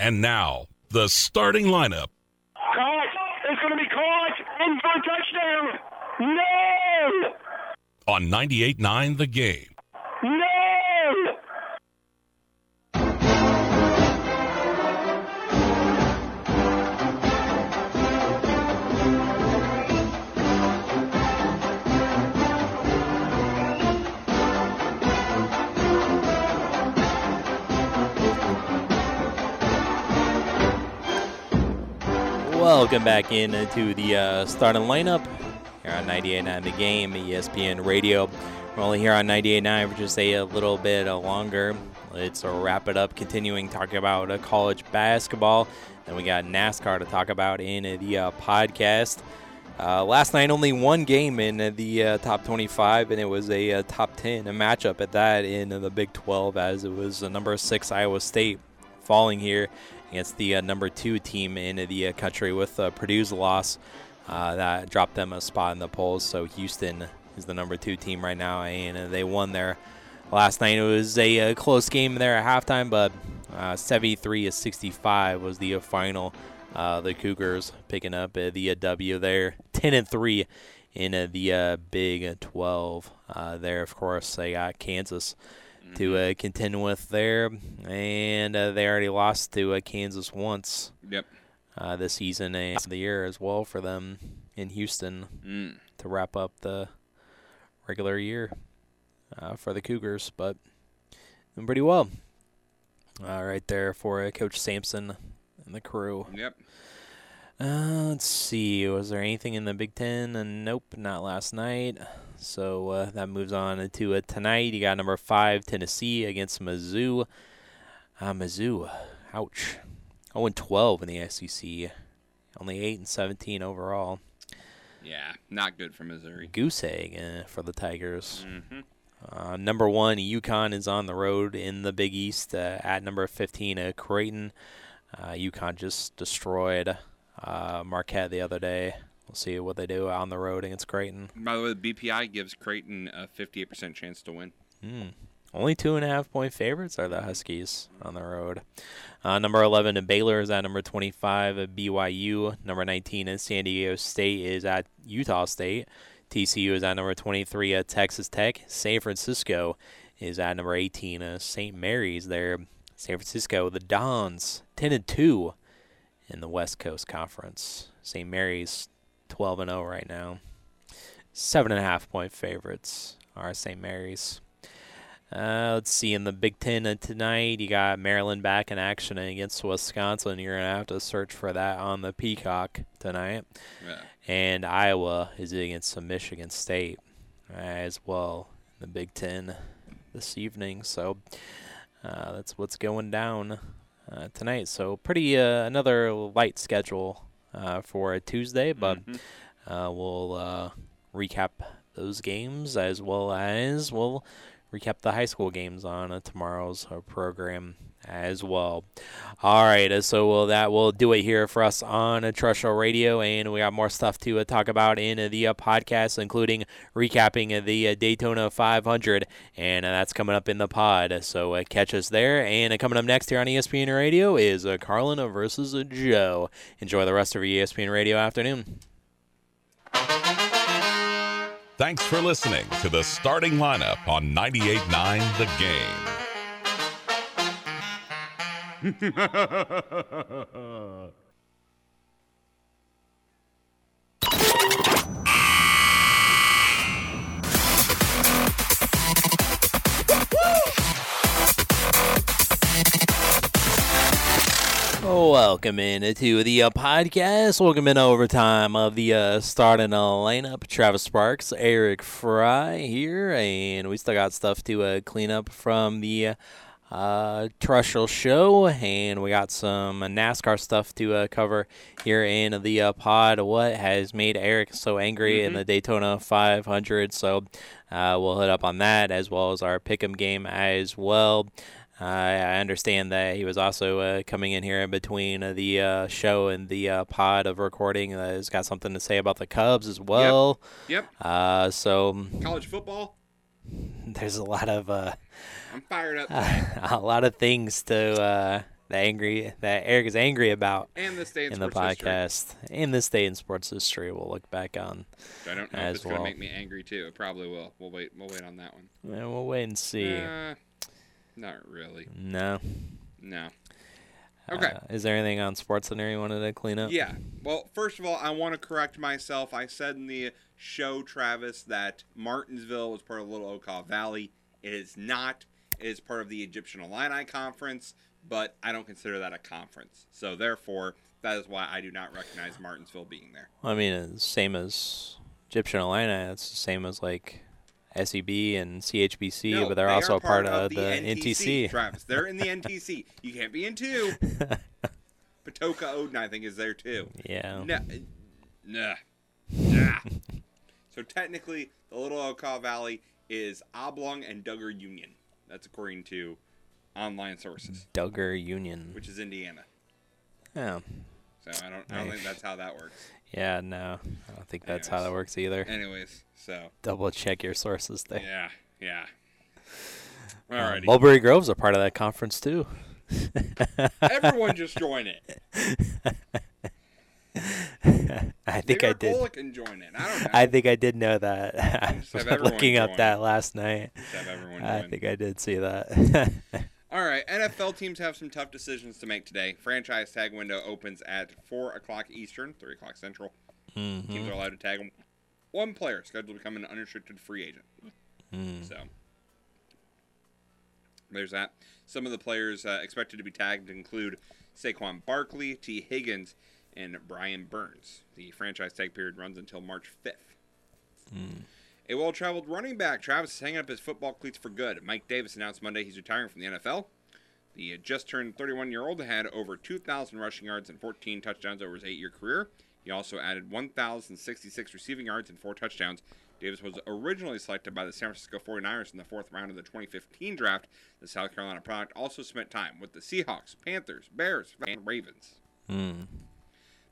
And now, the starting lineup. Caught! It's going to be caught! In for a touchdown! No! On 98.9 The Game. No! Welcome back into the uh, starting lineup here on 98.9 The Game, ESPN Radio. We're only here on 98.9 for just a, a little bit longer. Let's wrap it up, continuing talking about uh, college basketball. Then we got NASCAR to talk about in the uh, podcast. Uh, last night, only one game in the uh, top 25, and it was a, top 10, a matchup at that in the Big 12, as it was number six Iowa State falling here against the uh, number two team in the uh, country with uh, Purdue's loss. Uh, that dropped them a spot in the polls. So Houston is the number two team right now, and they won there last night. It was a, uh, close game there at halftime, but uh, 73 to 65 was the final. the Cougars picking up the W there, 10 and three in the Big 12. there, of course, they got Kansas to uh, contend with there, and uh, they already lost to uh, Kansas once. Yep. Uh, this season and the year as well for them in Houston mm. to wrap up the regular year uh, for the Cougars, but doing pretty well. Uh, right there for Coach Sampson and the crew. Yep. Uh, let's see. Was there anything in the Big Ten? Uh, nope, not last night. So uh, that moves on to uh, tonight. You got number five Tennessee against Mizzou. Uh, Mizzou, ouch. 0 and 12 in the SEC. Only 8 and 17 overall. Yeah, not good for Missouri. Goose egg uh, for the Tigers. Mm-hmm. Uh, number one, UConn is on the road in the Big East uh, at number 15, uh, Creighton. Uh, UConn just destroyed uh, Marquette the other day. We'll see what they do on the road against Creighton. By the way, the BPI gives Creighton a 58% chance to win. Hmm. Only two and a half point favorites are the Huskies on the road. Uh, number 11 in Baylor is at number 25 at BYU. Number 19 in San Diego State is at Utah State. TCU is at number 23 at Texas Tech. San Francisco is at number 18 at St. Mary's there. San Francisco, the Dons, 10 and 2 in the West Coast Conference. St. Mary's 12 and 0 right now. Seven and a half point favorites are St. Mary's. Uh, let's see. In the Big Ten tonight, you got Maryland back in action against Wisconsin. You're gonna have to search for that on the Peacock tonight. Yeah. And Iowa is against some Michigan State as well in the Big Ten this evening. So uh, that's what's going down uh, tonight. So pretty uh, another light schedule uh, for a Tuesday, but uh, we'll uh, recap those games as well as we'll recap the high school games on uh, tomorrow's uh, program as well. All right, so well, that will do it here for us on Terrestrial Radio, and we got more stuff to uh, talk about in the uh, podcast, including recapping the uh, Daytona 500, and that's coming up in the pod. So catch us there. And coming up next here on ESPN Radio is Carlin versus Joe. Enjoy the rest of your ESPN Radio afternoon. Thanks for listening to the starting lineup on 98.9 The Game. Welcome in to the uh, podcast. Welcome in overtime of the uh, starting uh, lineup. Travis Sparks, Eric Fry here, and we still got stuff to uh, clean up from the uh, terrestrial show, and we got some NASCAR stuff to uh, cover here in the uh, pod. What has made Eric so angry in the Daytona 500? So uh, we'll hit up on that as well as our pick'em game as well. Uh, I understand that he was also uh, coming in here in between uh, the uh, show and the uh, pod of recording. He's got something to say about the Cubs as well. Yep. Uh, so College football, there's a lot of uh, I'm fired up. a lot of things to uh, that angry that Eric is angry about And this day in the sports history. podcast and this day in sports history. We'll look back on I don't know if it's well. gonna make me angry too. It probably will. We'll wait. We'll wait on that one. Yeah, we'll wait and see. Uh, not really. no. No. Okay. Uh, is there anything on Sports Center you wanted to clean up? Yeah. Well, first of all, I want to correct myself. I said in the show, Travis, that Martinsville was part of Little Okaw Valley. It is not. Is part of the Egyptian Illini Conference, but I don't consider that a conference. So therefore, that is why I do not recognize Martinsville being there. I mean, it's same as Egyptian Illini. It's the same as like SEB and CHBC, No, but they're they also a part of, the, NTC, NTC. Travis, they're in the NTC. You can't be in two. Patoka Odin, I think, is there too. Yeah. Nah. Nah. Nah. so technically, the Little Okaw Valley is Oblong and Dugger Union. That's according to online sources, Dugger Union. which is Indiana. Yeah. So I don't, I don't think that's how that works. Yeah, no. I don't think that's how that works either. Anyways, so Double check your sources there. yeah, yeah. Uh, Alrighty. Mulberry Grove's a part of that conference too. Everyone just join it. I think Maybe I did. Arcola can join it. I don't know. I think I did know that. I was looking up that last night. Just have everyone I think I did see that. All right, NFL teams have some tough decisions to make today. Franchise tag window opens at 4 o'clock Eastern, 3 o'clock Central. Teams Mhm. are allowed to tag one player scheduled to become an unrestricted free agent. Mm. So there's that. Some of the players uh, expected to be tagged include Saquon Barkley, Tee Higgins, and Brian Burns. The franchise tag period runs until March 5th. Mm. A well traveled running back, Travis, is hanging up his football cleats for good. Mike Davis announced Monday he's retiring from the NFL. The just turned 31 year old had over 2,000 rushing yards and 14 touchdowns over his eight year career. He also added 1,066 receiving yards and four touchdowns Davis was originally selected by the San Francisco 49ers in the fourth round of the 2015 draft. The South Carolina product also spent time with the Seahawks, Panthers, Bears, and Ravens. Hmm.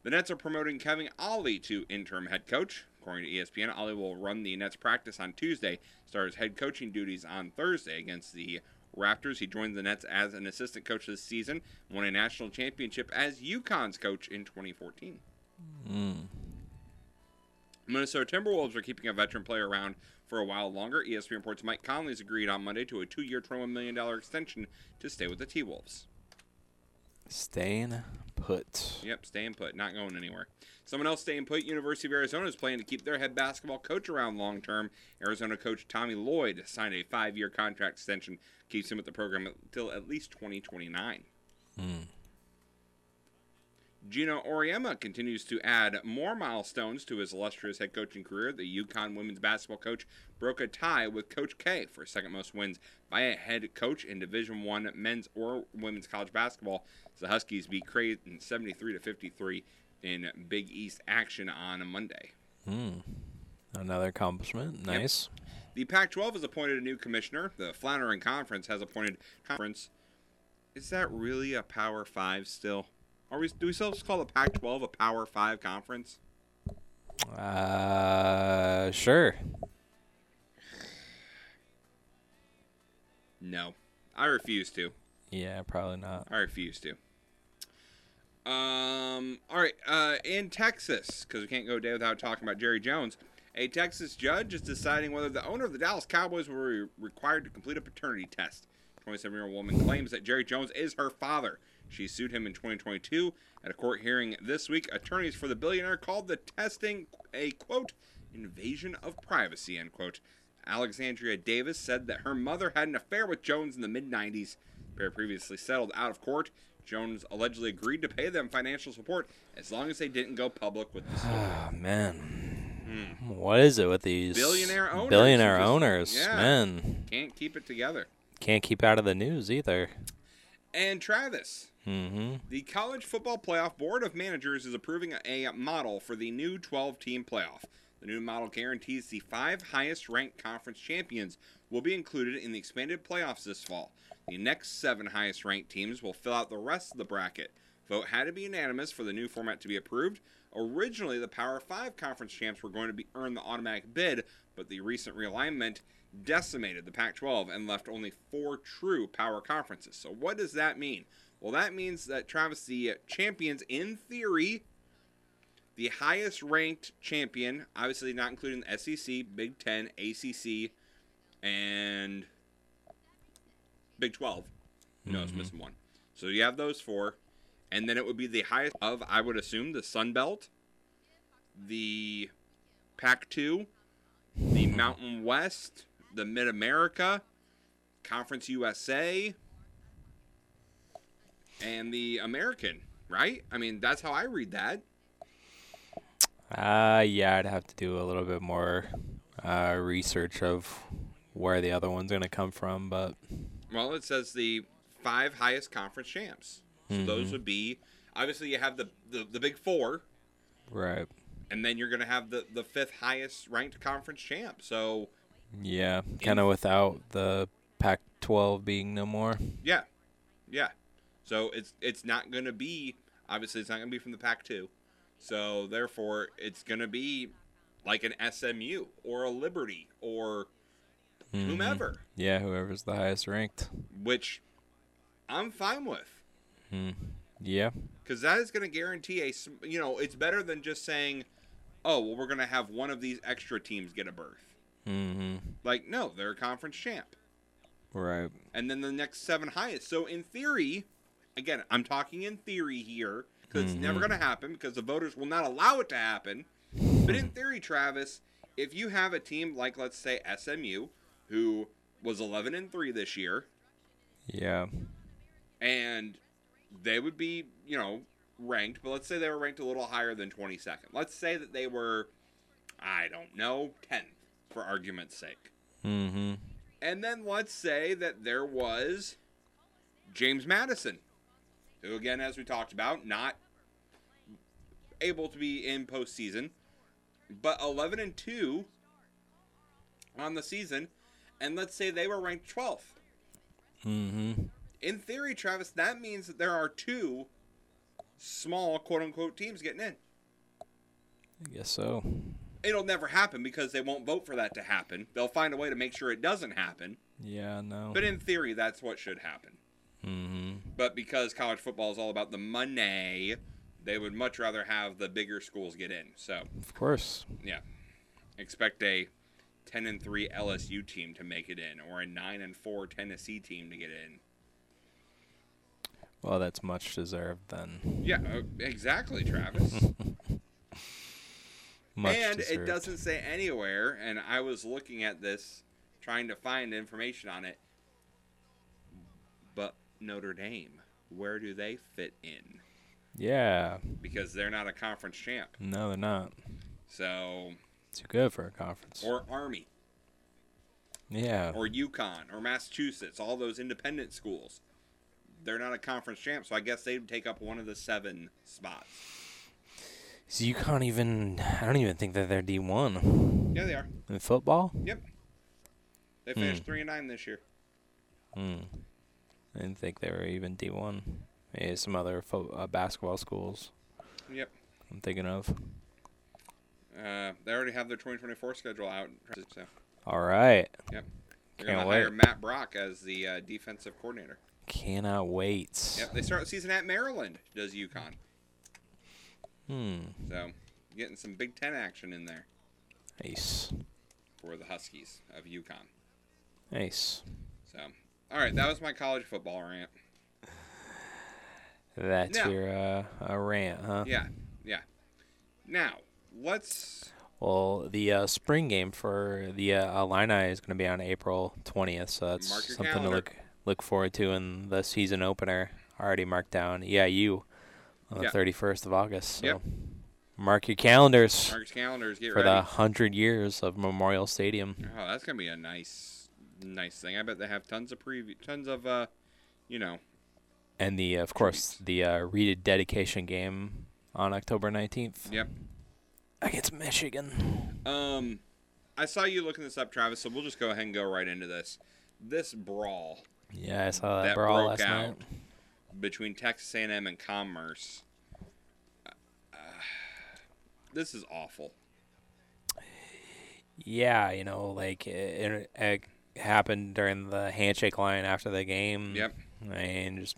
The Nets are promoting Kevin Ollie to interim head coach. According to ESPN, Ollie will run the Nets practice on Tuesday, start his head coaching duties on Thursday against the Raptors. He joined the Nets as an assistant coach this season, won a national championship as UConn's coach in 2014. Hmm. Minnesota Timberwolves are keeping a veteran player around for a while longer. ESPN reports Mike Conley's agreed on Monday to a two-year, $21 million extension to stay with the T-Wolves. Staying put. Yep, staying put, not going anywhere. Someone else staying put, University of Arizona is planning to keep their head basketball coach around long term. Arizona coach Tommy Lloyd signed a five year contract extension, keeps him with the program until at least 2029. Hmm. Geno Auriemma continues to add more milestones to his illustrious head coaching career. The UConn women's basketball coach broke a tie with Coach K for second most wins by a head coach in Division One men's or women's college basketball. The Huskies beat Creighton 73 to 53 in Big East action on Monday. Hmm. Another accomplishment. Nice. The Pac-12 has appointed a new commissioner. The Flannery Conference has appointed conference. Is that really a Power Five still? Are we? Do we still just call the Pac-12 a Power Five conference? Uh, sure. No, I refuse to. Yeah, probably not. I refuse to. Um. All right. Uh, in Texas, because we can't go a day without talking about Jerry Jones. A Texas judge is deciding whether the owner of the Dallas Cowboys will be required to complete a paternity test. 27-year-old woman claims that Jerry Jones is her father. She sued him in 2022 at a court hearing this week. Attorneys for the billionaire called the testing a quote invasion of privacy end quote. Alexandria Davis said that her mother had an affair with Jones in the mid 90s. The pair previously settled out of court. Jones allegedly agreed to pay them financial support as long as they didn't go public with the story. Oh ah, man. Hmm. What is it with these Billionaire owners. Billionaire Just- owners, yeah, man. Can't keep it together. Can't keep out of the news either. And Travis, Mm-hmm. The College Football Playoff Board of Managers is approving a model for the new 12 team playoff. The new model guarantees the five highest ranked conference champions will be included in the expanded playoffs this fall. The next seven highest ranked teams will fill out the rest of the bracket. Vote had to be unanimous for the new format to be approved. Originally, the Power 5 conference champs were going to be earn the automatic bid, but the recent realignment decimated the Pac 12 and left only four true power conferences. So, what does that mean? Well, that means that Travis, the champions, in theory, the highest ranked champion, obviously not including the SEC, Big Ten, ACC, and Big 12. No, it's mm-hmm. missing one. So you have those four. And then it would be the highest of, I would assume, the Sun Belt, the Pac 2, the Mountain West, the Mid America, Conference USA, and the American, right? I mean, that's how I read that. Uh, yeah, I'd have to do a little bit more uh, research of where the other one's gonna come from, but Well, it says the five highest conference champs. So those Mhm. would be obviously you have the, the, the big four, right, and then you're going to have the, the fifth highest ranked conference champ. So, yeah, kind of without the Pac-12 being no more. yeah. Yeah. So it's it's not going to be obviously it's not going to be from the Pac-2. So therefore it's going to be like an SMU or a Liberty or Mhm. whomever, Yeah, whoever's the highest ranked. which I'm fine with. Hmm. Yeah. because that is going to guarantee a you know it's better than just saying oh well we're going to have one of these extra teams get a berth Mm-hmm. like no they're a conference champ Right. and then the next seven highest so in theory again i'm talking in theory here because it's never Mhm. going to happen because the voters will not allow it to happen but in theory travis if you have a team like let's say smu who was 11 and 3 this year Yeah. and they would be, you know, ranked, but let's say they were ranked a little higher than 22nd. Let's say that they were, I don't know, 10th for argument's sake. Mm-hmm. And then let's say that there was James Madison, who, again, as we talked about, not able to be in postseason, but 11 and 2 on the season, and let's say they were ranked 12th. Mm-hmm. In theory, Travis, that means that there are two small quote unquote teams getting in. I guess so. It'll never happen because they won't vote for that to happen. They'll find a way to make sure it doesn't happen. Yeah, no. But in theory, that's what should happen. Mm-hmm. But because college football is all about the money, they would much rather have the bigger schools get in. So, Of course. yeah, expect a 10 and 3 LSU team to make it in, or a 9 and 4 Tennessee team to get in. Well, that's much deserved then. Yeah, uh, exactly, Travis. Much and deserved. it doesn't say anywhere, and I was looking at this, trying to find information on it. But Notre Dame, where do they fit in? Yeah. Because they're not a conference champ. No, they're not. So, Too good for a conference. or Army, yeah. or UConn, or Massachusetts, all those independent schools. They're not a conference champ, so I guess they'd take up one of the seven spots. So you can't even. I don't even think that they're D one. Yeah, they are. In football. Yep. They finished three and nine this year. Hmm. I didn't think they were even D one. Maybe some other fo- uh, basketball schools. Yep. I'm thinking of. Uh, they already have their 2024 schedule out. So, All right. yep. They're Can't gonna wait. hire Matt Brock as the uh, defensive coordinator. Cannot wait. Yep. They start the season at Maryland. Does UConn? Hmm. So, getting some Big Ten action in there Nice. for the Huskies of UConn. Nice. So, all right, that was my college football rant. That's Now- your uh, a rant, huh? Yeah, yeah. Now, let's. Well, the uh, spring game for the uh, Illini is going to be on April 20th, so that's something calendar. to look look forward to in the season opener. Already marked down. Yeah, you on the Yeah. 31st of August. So Yep. mark your calendars Mark your calendars. Get for ready. the hundred years of Memorial Stadium. Oh, that's gonna be a nice, nice thing. I bet they have tons of preview, tons of, uh, you know, And the, uh, of course, the uh, Reed dedication game on October 19th yep. against Michigan. Um, I saw you looking this up, Travis. So we'll just go ahead and go right into this. This brawl Yeah, I saw that, that brawl broke last out night. between Texas A&M and Commerce. Uh, this is awful. Yeah, you know, like it, it happened during the handshake line after the game. Yep. And just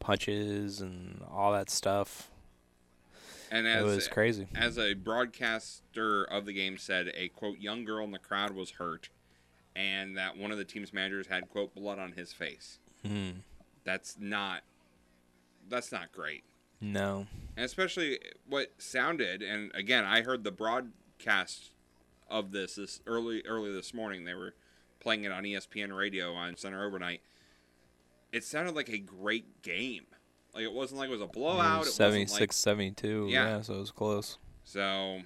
punches and all that stuff. And It as was crazy. As a broadcaster of the game said, a quote young girl in the crowd was hurt, and that one of the team's managers had quote blood on his face. Hmm. That's not. That's not great. No. And especially what sounded, and again, I heard the broadcast of this this early early this morning. They were playing it on ESPN radio on Center overnight. It sounded like a great game. Like it wasn't like it was a blowout. It wasn't 76 like 72. Yeah. Yeah. so it was close. so.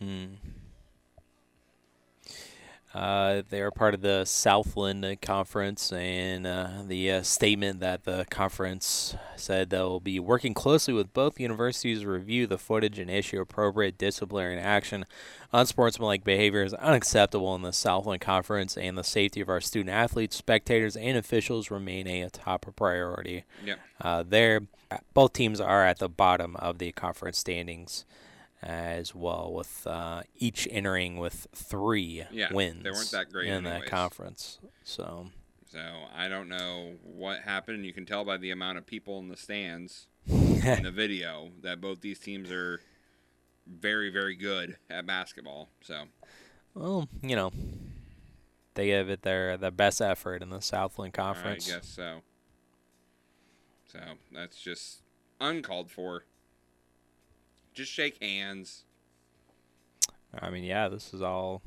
Hmm. Uh, they're part of the Southland Conference, and uh, the uh, statement that the conference said they'll be working closely with both universities to review the footage and issue appropriate disciplinary action. Unsportsmanlike behavior is unacceptable in the Southland Conference, and the safety of our student athletes, spectators, and officials remain a top priority. Yep. Uh, there, both teams are at the bottom of the conference standings as well, with uh, each entering with three Yeah, they wins. weren't that great in that conference. So So I don't know what happened. You can tell by the amount of people in the stands in the video that both these teams are very, very good at basketball. So well, you know, they give it their their best effort in the Southland Conference. I guess so. So that's just uncalled for. Just shake hands. I mean, yeah, this is all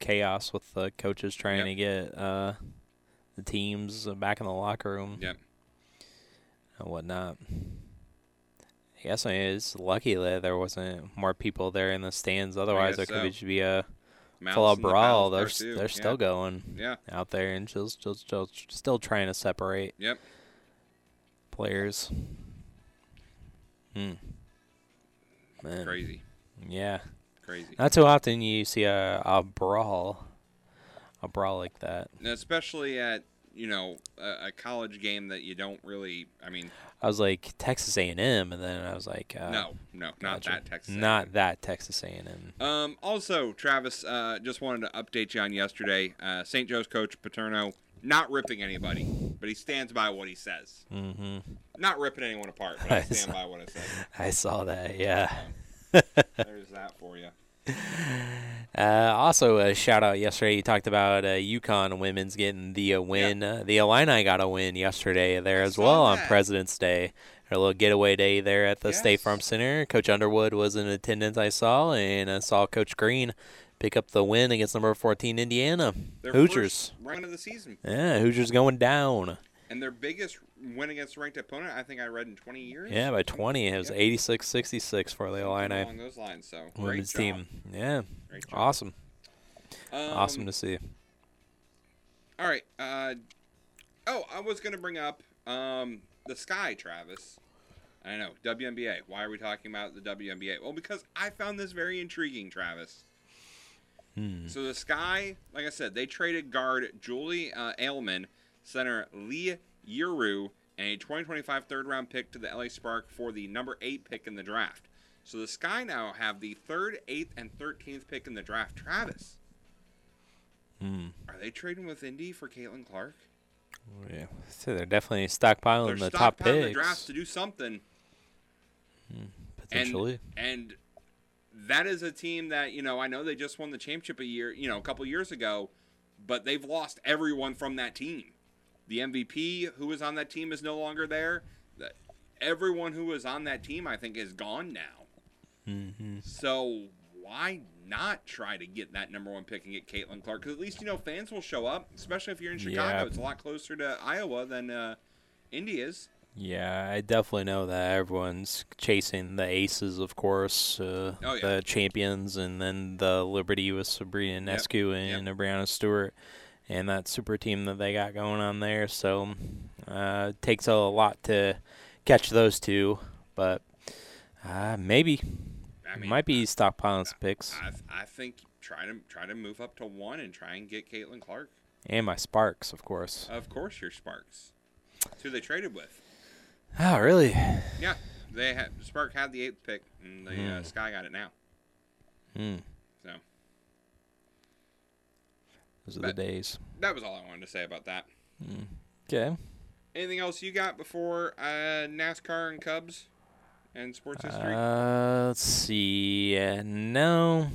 chaos with the coaches trying Yep. to get uh, the teams back in the locker room. Yep. And whatnot. I guess I mean, it's lucky that there wasn't more people there in the stands. Otherwise, there could so. just be a full out the brawl. palace They're they're Yeah. still going. Yeah. Out there and still still still still trying to separate. Yep. Players. Hmm. Man. Crazy. Yeah. Crazy. Not too often you see a, a brawl, a brawl like that. Especially at you know a, a college game that you don't really. I mean, I was like Texas A&M, and then I was like, uh, no, no, not gotcha. that Texas. not that Texas A&M. Um, also, Travis, uh, just wanted to update you on yesterday. Uh, St. Joe's coach Paterno not ripping anybody, but he stands by what he says. Mm-hmm. Not ripping anyone apart, but I, I stand saw- by what I said. I saw that. Yeah. There's that for you. Uh, also, a shout out yesterday. You talked about uh, UConn women's getting the uh, win. Uh, the Illini got a win yesterday there as well on. President's Day. A little getaway day there at the State Farm Center. Coach Underwood was in attendance, I saw, and I saw Coach Green pick up the win against number 14 Indiana Their Hoosiers. first round of the season. Yeah, Hoosiers going down. And their biggest win against a ranked opponent, I think I read in 20 years. Yeah, by 20. It was 86-66 for the Illini along those lines. So great women's team. Yeah, awesome. awesome Um, to see. All right. Uh, oh, I was going to bring up um, the Sky, Travis. I know WNBA. Why are we talking about the WNBA? Well, because I found this very intriguing, Travis. Hmm. So the Sky, like I said, they traded guard Julie uh, Allemand, center Li Yueru, and a 2025 third round pick to the LA Spark for the number eight pick in the draft. So the Sky now have the third, eighth, and 13th pick in the draft. Travis, Hmm. are they trading with Indy for Caitlin Clark? Yeah, so they're definitely stockpiling They're the top stockpiling picks. the drafts to do something. potentially. And, and that is a team that, you know, I know they just won the championship a year, you know, a couple years ago, but they've lost everyone from that team. The MVP who was on that team is no longer there. The- Everyone who was on that team, I think, is gone now. Mm-hmm. So why not try to get that number one pick and get Caitlin Clark? Because at least you know fans will show up, especially if you're in Chicago. Yeah. It's a lot closer to Iowa than uh, is. Yeah, I definitely know that everyone's chasing the aces, of course, uh, Oh, yeah. the champions, and then the Liberty with Sabrina Yep, Nescu and Breanna Stewart, and that super team that they got going on there. So uh, it takes a lot to catch those two, but uh, maybe I mean, might be stockpiling some picks I, I think try to try to move up to one and try and get Caitlin Clark. and my Sparks, of course. Of course, your Sparks. That's who they traded with. Oh, really? Yeah, they had Spark had the eighth pick, and the uh, Hmm. Sky got it now. Hmm. So Those are the days. that was all I wanted to say about that. Okay. Anything else you got before uh, NASCAR and Cubs and sports history? Uh, let's see. Uh, no,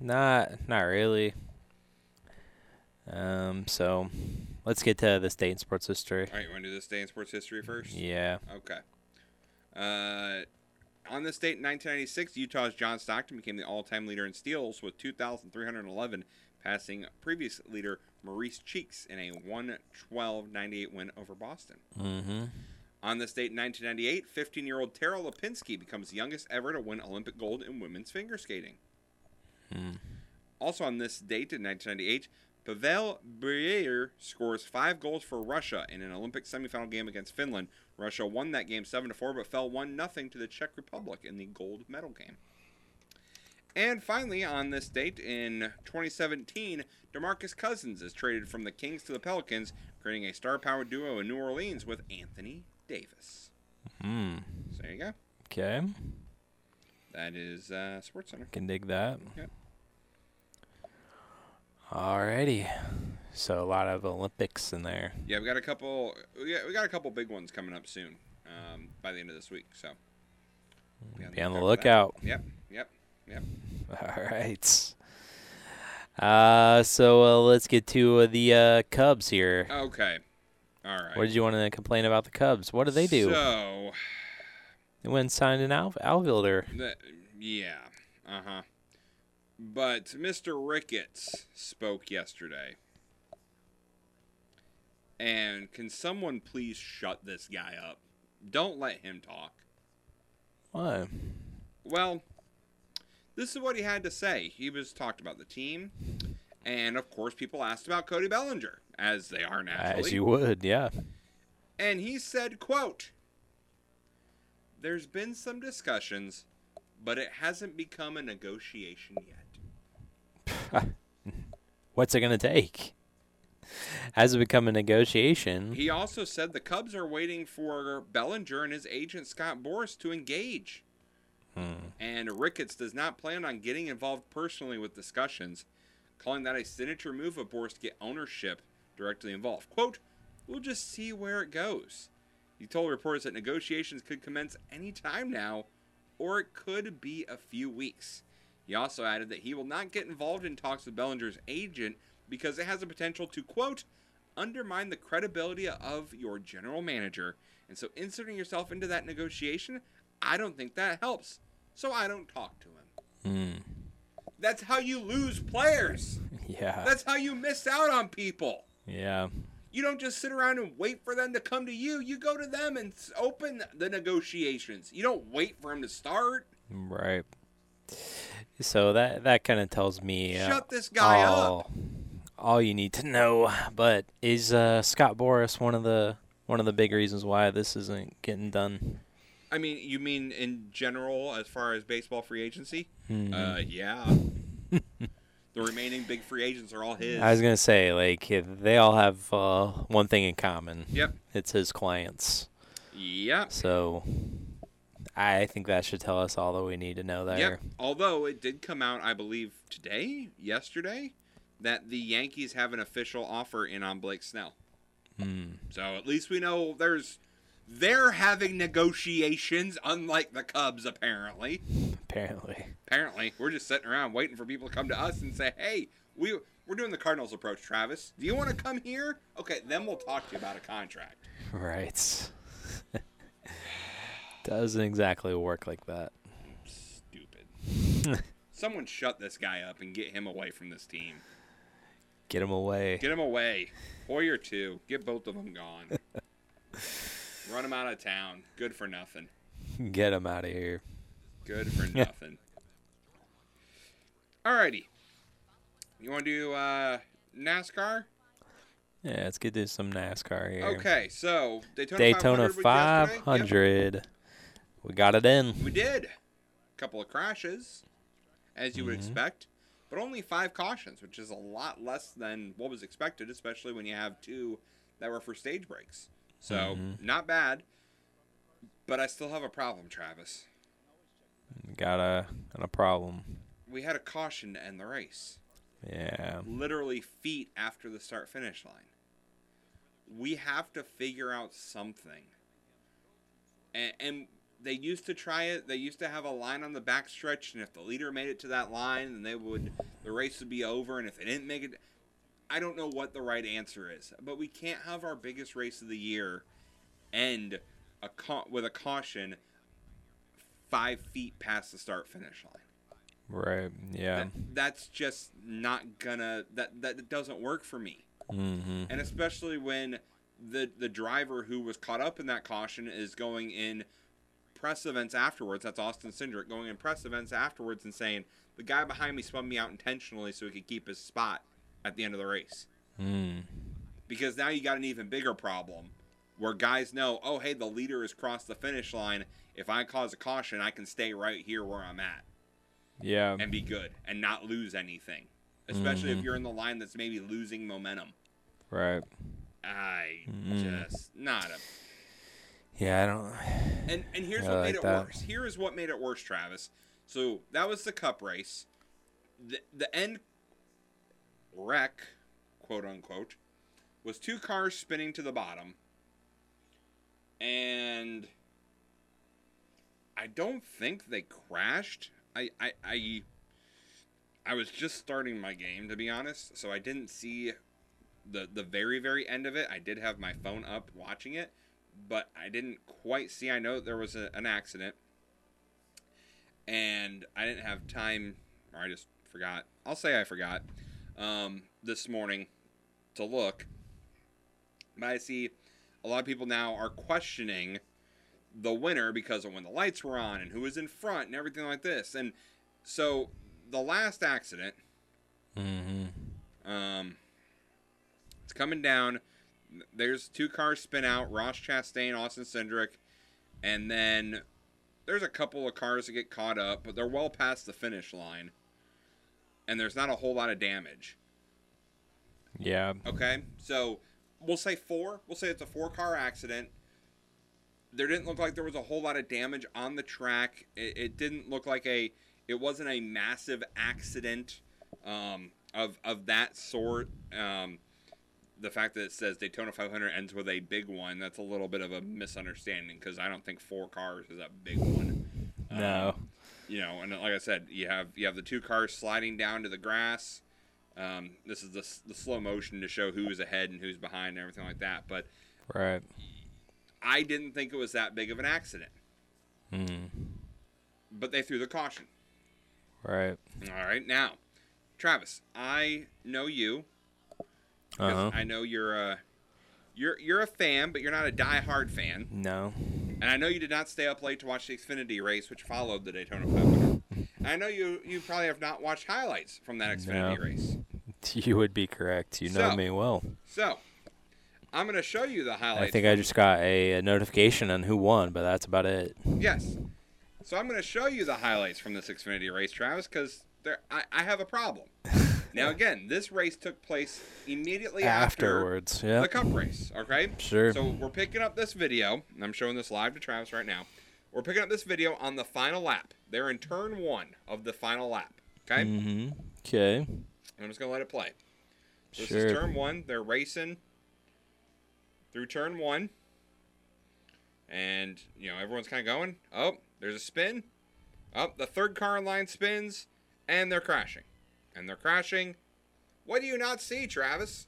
not not really. Um, so let's get to the state in sports history. All right, you want to do this day in sports history first? Yeah. Okay. Uh, on this date in 1996, Utah's John Stockton became the all-time leader in steals with 2,311, passing previous leader Maurice Cheeks in a 112-98 win over Boston. Mm-hmm. On this date in 1998, 15-year-old Tara Lipinski becomes the youngest ever to win Olympic gold in women's figure skating. Hmm. Also on this date in 1998, Pavel Bure scores five goals for Russia in an Olympic semifinal game against Finland. Russia won that game 7 4, but fell 1 0 to the Czech Republic in the gold medal game. And finally, on this date in 2017, DeMarcus Cousins is traded from the Kings to the Pelicans, creating a star powered duo in New Orleans with Anthony Davis. Hmm. So there you go. Okay. That is uh, Sports Center. Can dig that. Yep. Alrighty. So a lot of Olympics in there. Yeah, we got a couple. We got, we got a couple big ones coming up soon, um, by the end of this week. So Be on the for that. lookout. Yep, yep. All right. Uh, so uh, let's get to uh, the uh, Cubs here. Okay. All right. What did you want to complain about the Cubs? What do they do? So, They went and signed an out- outfielder. yeah, uh huh. But Mr. Ricketts spoke yesterday. And can someone please shut this guy up? Don't let him talk. What? Well, this is what he had to say. He was talked about the team, and of course, people asked about Cody Bellinger, as they are naturally. As you would, yeah. And he said, "quote There's been some discussions, but it hasn't become a negotiation yet. What's it going to take? Has it become a negotiation? He also said the Cubs are waiting for Bellinger and his agent Scott Boras to engage. Hmm. And Ricketts does not plan on getting involved personally with discussions, calling that a signature move of Boras to get ownership directly involved. Quote, We'll just see where it goes. He told reporters that negotiations could commence any time now, or it could be a few weeks. He also added that he will not get involved in talks with Bellinger's agent because it has the potential to, quote, undermine the credibility of your general manager. And so inserting yourself into that negotiation, I don't think that helps. So I don't talk to him. Hmm. That's how you lose players. Yeah. That's how you miss out on people. Yeah. You don't just sit around and wait for them to come to you. You go to them and open the negotiations. You don't wait for them to start. Right. So that that kind of tells me uh, Shut this guy up. all, All you need to know, but is uh, Scott Boras one of the one of the big reasons why this isn't getting done? I mean, you mean in general as far as baseball free agency? Mhm. Uh, yeah. the remaining big free agents are all his. I was gonna say like they all have uh, one thing in common. Yep. It's his clients. Yep. So I think that should tell us all that we need to know there. Yep. Although it did come out, I believe today, yesterday, that the Yankees have an official offer in on Blake Snell. Hmm. So at least we know there's they're having negotiations, unlike the Cubs apparently. Apparently. Apparently, we're just sitting around waiting for people to come to us and say, "Hey, we we're doing the Cardinals approach, Travis. Do you want to come here? Okay, then we'll talk to you about a contract." Right. Doesn't exactly work like that. Stupid. Someone shut this guy up and get him away from this team. Get him away. Get him away. Hoyer too. Get both of them gone. Run him out of town. Good for nothing. Get him out of here. Good for nothing. Alrighty. You want to do uh, NASCAR? Yeah, let's get to some NASCAR here. Okay, so Daytona, Daytona 500 was yesterday. Yep. We got it in. We did. A couple of crashes, as you would Mhm. expect, but only five cautions, which is a lot less than what was expected, especially when you have two that were for stage breaks. So, Mhm. not bad. But I still have a problem, Travis. Got a got a problem. We had a caution to end the race. Yeah. Literally feet after the start finish line. We have to figure out something. And, and they used to try it. They used to have a line on the backstretch, and if the leader made it to that line, then they would the race would be over. And if they didn't make it, I don't know what the right answer is. But we can't have our biggest race of the year end a ca- with a caution five feet past the start finish line. Right. Yeah. That's just not gonna that that doesn't work for me. Mm-hmm. And especially when the the driver who was caught up in that caution is going in press events afterwards. That's Austin Cindric going in press events afterwards and saying the guy behind me spun me out intentionally so he could keep his spot at the end of the race. Mm. Because now you got an even bigger problem where guys know, oh hey, the leader has crossed the finish line. If I cause a caution, I can stay right here where I'm at Yeah. and be good and not lose anything. Especially if Mhm. you're in the line that's maybe losing momentum. Right. I Mm. just not a Yeah, I don't. and and here's what like made it that. worse. Here is what made it worse, Travis. So that was the cup race. The the end wreck, quote unquote, was two cars spinning to the bottom. And I don't think they crashed. I I I, I was just starting my game to be honest, so I didn't see the the very very end of it. I did have my phone up watching it, but I didn't quite see. I know there was a, an accident, and I didn't have time, or I just forgot. I'll say I forgot um, this morning to look. But I see a lot of people now are questioning the winner because of when the lights were on and who was in front and everything like this. And so the last accident, Mm-hmm. um, it's coming down. There's two cars spin out: Ross Chastain, Austin Cindric, and then there's a couple of cars that get caught up, but they're well past the finish line, and there's not a whole lot of damage. Yeah. Okay, so we'll say four. We'll say it's a four-car accident. There didn't look like there was a whole lot of damage on the track. It, it didn't look like a. It wasn't a massive accident um, of of that sort. Um, the fact that it says Daytona 500 ends with a big one, that's a little bit of a misunderstanding because I don't think four cars is a big one. No. Um, you know, and like I said, you have you have the two cars sliding down to the grass. Um, this is the, the slow motion to show who's ahead and who's behind and everything like that. But Right. I didn't think it was that big of an accident. Hmm. But they threw the caution. Right. All right, now, Travis, I know you. Uh-huh. I know you're a you're you're a fan, but you're not a die-hard fan. No. And I know you did not stay up late to watch the Xfinity race, which followed the Daytona 500. and I know you you probably have not watched highlights from that Xfinity No. race. You would be correct. You know So- me well. So, I'm going to show you the highlights. I think I just got a, a notification on who won, but that's about it. Yes. So I'm going to show you the highlights from this Xfinity race, Travis, because I, I have a problem. now, again, this race took place immediately Afterwards, after yeah. the Cup race. Okay. Sure. So we're picking up this video, and I'm showing this live to Travis right now. We're picking up this video on the final lap. They're in turn one of the final lap. Okay. Mm-hmm. Okay. I'm just gonna let it play. This Sure. is turn one. They're racing through turn one, and you know everyone's kind of going. Oh, there's a spin. Oh, the third car in line spins, and they're crashing, and they're crashing. What do you not see, Travis?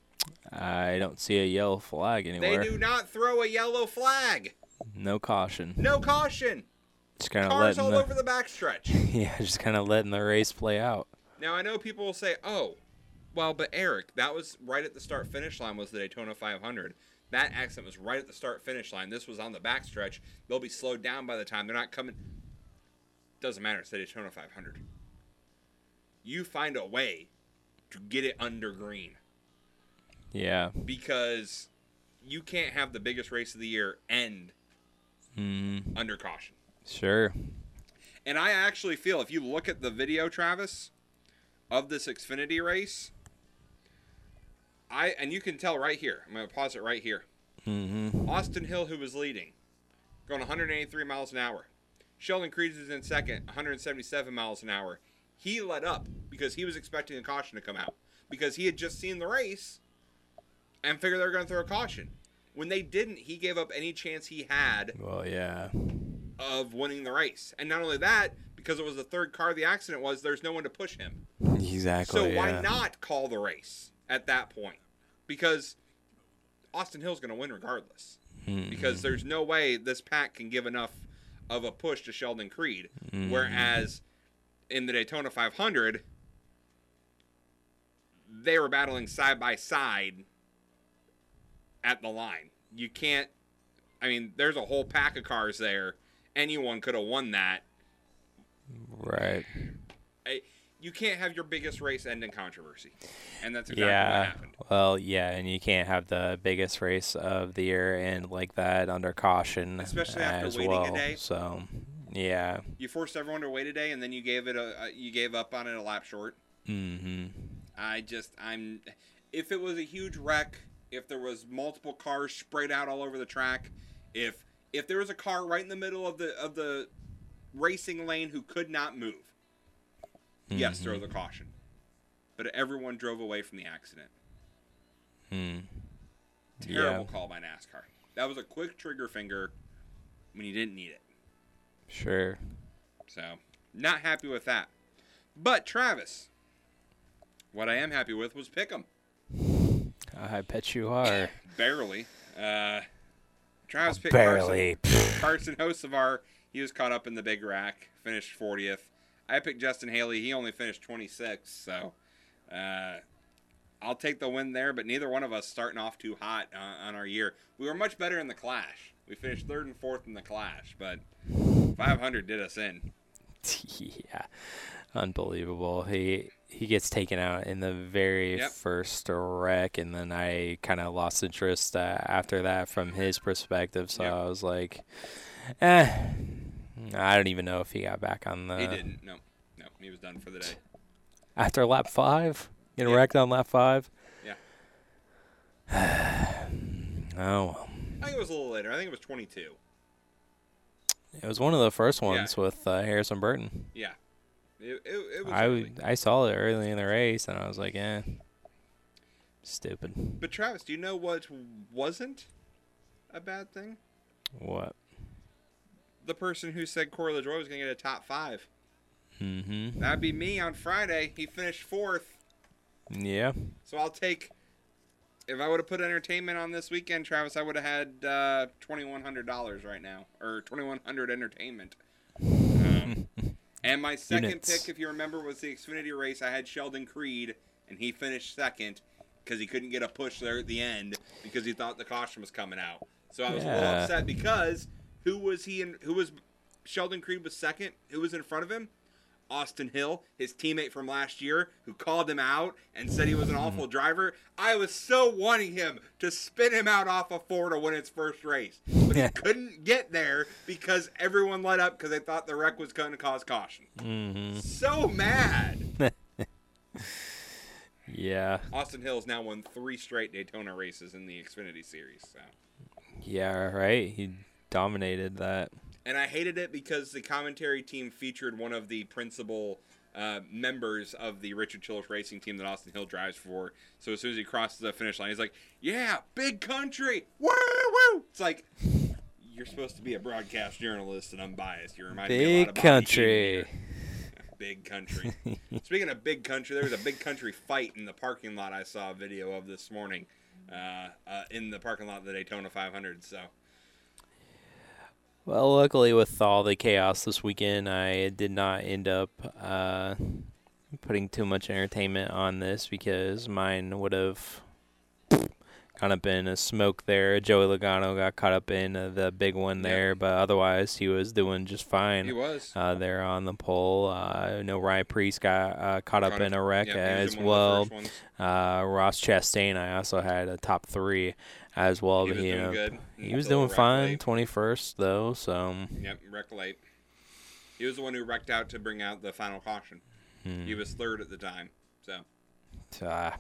I don't see a yellow flag anywhere. They do not throw a yellow flag. No caution. No caution. Just kind of Cars all the over the backstretch. yeah, just kind of letting the race play out. Now I know people will say, "Oh, well, but Eric, that was right at the start finish line was the Daytona 500. That accident was right at the start finish line. This was on the backstretch. They'll be slowed down by the time they're not coming. Doesn't matter. It's the Daytona 500. You find a way to get it under green Yeah. because you can't have the biggest race of the year end Mm, under caution. sure. And I actually feel if you look at the video, Travis, of this Xfinity race, I and you can tell right here. I'm gonna pause it right here. Mm-hmm. Austin Hill, who was leading, going 183 miles an hour. Sheldon Creed is in second, 177 miles an hour. He let up because he was expecting a caution to come out because he had just seen the race and figured they were going to throw a caution. When they didn't, he gave up any chance he had Well, yeah. of winning the race. And not only that, because it was the third car the accident was, there's no one to push him. Exactly. so why yeah. not call the race at that point? Because Austin Hill's going to win regardless. Mhm. Because there's no way this pack can give enough of a push to Sheldon Creed. Mhm. Whereas in the Daytona 500, they were battling side by side at the line. You can't. I mean, there's a whole pack of cars there. Anyone could have won that. Right. I, you can't have your biggest race end in controversy, and that's exactly what yeah. happened. Well, yeah, and you can't have the biggest race of the year end like that under caution, Especially after as waiting a well. day. So, yeah. You forced everyone to wait a day, and then you gave it a, a you gave up on it a lap short. Mm-hmm. I just I'm if it was a huge wreck, if there was multiple cars sprayed out all over the track, if if there was a car right in the middle of the of the racing lane who could not move, yes, throw the caution. But everyone drove away from the accident. Hmm. Terrible Yeah. call by NASCAR. That was a quick trigger finger when you didn't need it. Sure. So, not happy with that. But Travis, what I am happy with was Pick'em. I bet you are. Barely. Uh, Travis picked Barely. Carson, Carson. He was caught up in the big rack, finished 40th. I picked Justin Haley. He only finished 26th. So, uh, I'll take the win there. But neither one of us starting off too hot uh, on our year. We were much better in the Clash. We finished third and fourth in the Clash, but 500 did us in. yeah. Unbelievable. He he gets taken out in the very Yep. first wreck, and then I kind of lost interest uh, after that from his perspective. So I was like, eh, I don't even know if he got back on the. he didn't. No, no, he was done for the day. After lap five, getting wrecked on lap five. Yeah. Oh. I think it was a little later. I think it was 22. It was one of the first ones with uh, Harrison Burton. Yeah. It, it, it was I early. I saw it early in the race, and I was like, eh, stupid. But Travis, do you know what wasn't a bad thing? What? The person who said Corey LaJoie was going to get a top five. Mm-hmm. That'd be me on Friday. He finished fourth. Yeah. So I'll take. If I would have put entertainment on this weekend, Travis, I would have had uh, twenty one hundred dollars right now, or twenty one hundred entertainment. Um, and my second Units. pick, if you remember, was the Xfinity race. I had Sheldon Creed, and he finished second because he couldn't get a push there at the end because he thought the caution was coming out. So I was a little upset because who was he in? Who was Sheldon Creed was second? Who was in front of him? Austin Hill, his teammate from last year, who called him out and said he was an awful driver. I was so wanting him to spin him out off of four to win its first race, but he couldn't get there because everyone let up because they thought the wreck was going to cause caution. Mm-hmm. So mad. Yeah. Austin Hill Hill's now won three straight Daytona races in the Xfinity Series. So. Yeah. Right. He dominated that. And I hated it because the commentary team featured one of the principal uh, members of the Richard Childress racing team that Austin Hill drives for. So as soon as he crosses the finish line, he's like, "Yeah, big country, woo woo!" It's like you're supposed to be a broadcast journalist and unbiased. You remind me a lot Big of country. Big country. Speaking of big country, there was a big country fight in the parking lot. I saw a video of this morning uh, uh, in the parking lot of the Daytona 500. So. Well, luckily with all the chaos this weekend, I did not end up uh, putting too much entertainment on this because mine would have kind of been a smoke there. Joey Logano got caught up in uh, the big one there, but otherwise he was doing just fine. He was. uh, there on the pole. Uh, I know Ryan Preece got uh, caught up in a wreck yeah, as in one of the well. Uh, Ross Chastain, I also had a top three as well. He but was he, doing good He was doing fine, twenty first though. So Yep, wreck late. He was the one who wrecked out to bring out the final caution. Hmm. He was third at the time. So Uh,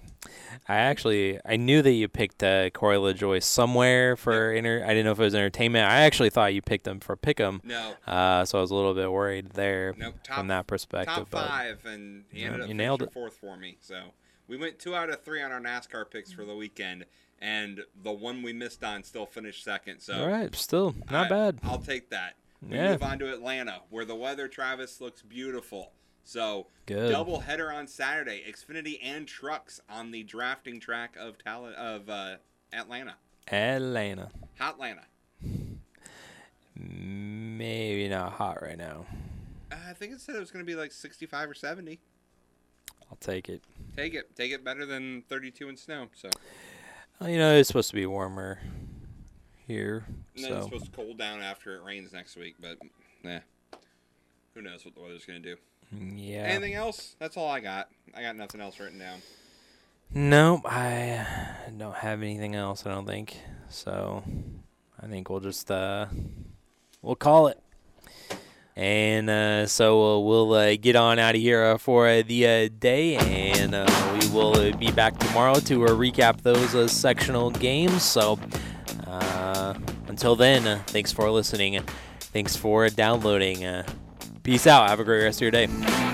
I actually I knew that you picked uh, Corey LaJoie somewhere for inter. I didn't know if it was entertainment. I actually thought you picked him for pick'em. No. Uh, so I was a little bit worried there nope, top, from that perspective. top but five, and he Yeah, ended up you nailed it. fourth for me. So we went two out of three on our NASCAR picks for the weekend, and the one we missed on still finished second. So All right, still not I- bad. I'll take that. We Yeah. move on to Atlanta, where the weather, Travis, looks beautiful. So Good. double header on Saturday, Xfinity and trucks on the drafting track of Tal- of uh, Atlanta, Hot Atlanta, maybe not hot right now. Uh, I think it said it was going to be like 65 or 70. I'll take it. Take it, take it better than 32 in snow. So you know, it's supposed to be warmer here, and then it's so supposed to cool down after it rains next week, but nah, who knows what the weather's going to do. yeah. Anything else? That's all I got. I got nothing else written down. Nope, I don't have anything else. I don't think so. I think we'll just uh, we'll call it. And uh, so uh, we'll uh, get on out of here uh, for uh, the uh, day, and we will be back tomorrow to recap those sectional games. So until then, thanks for listening. Thanks for downloading. Peace out. Have a great rest of your day.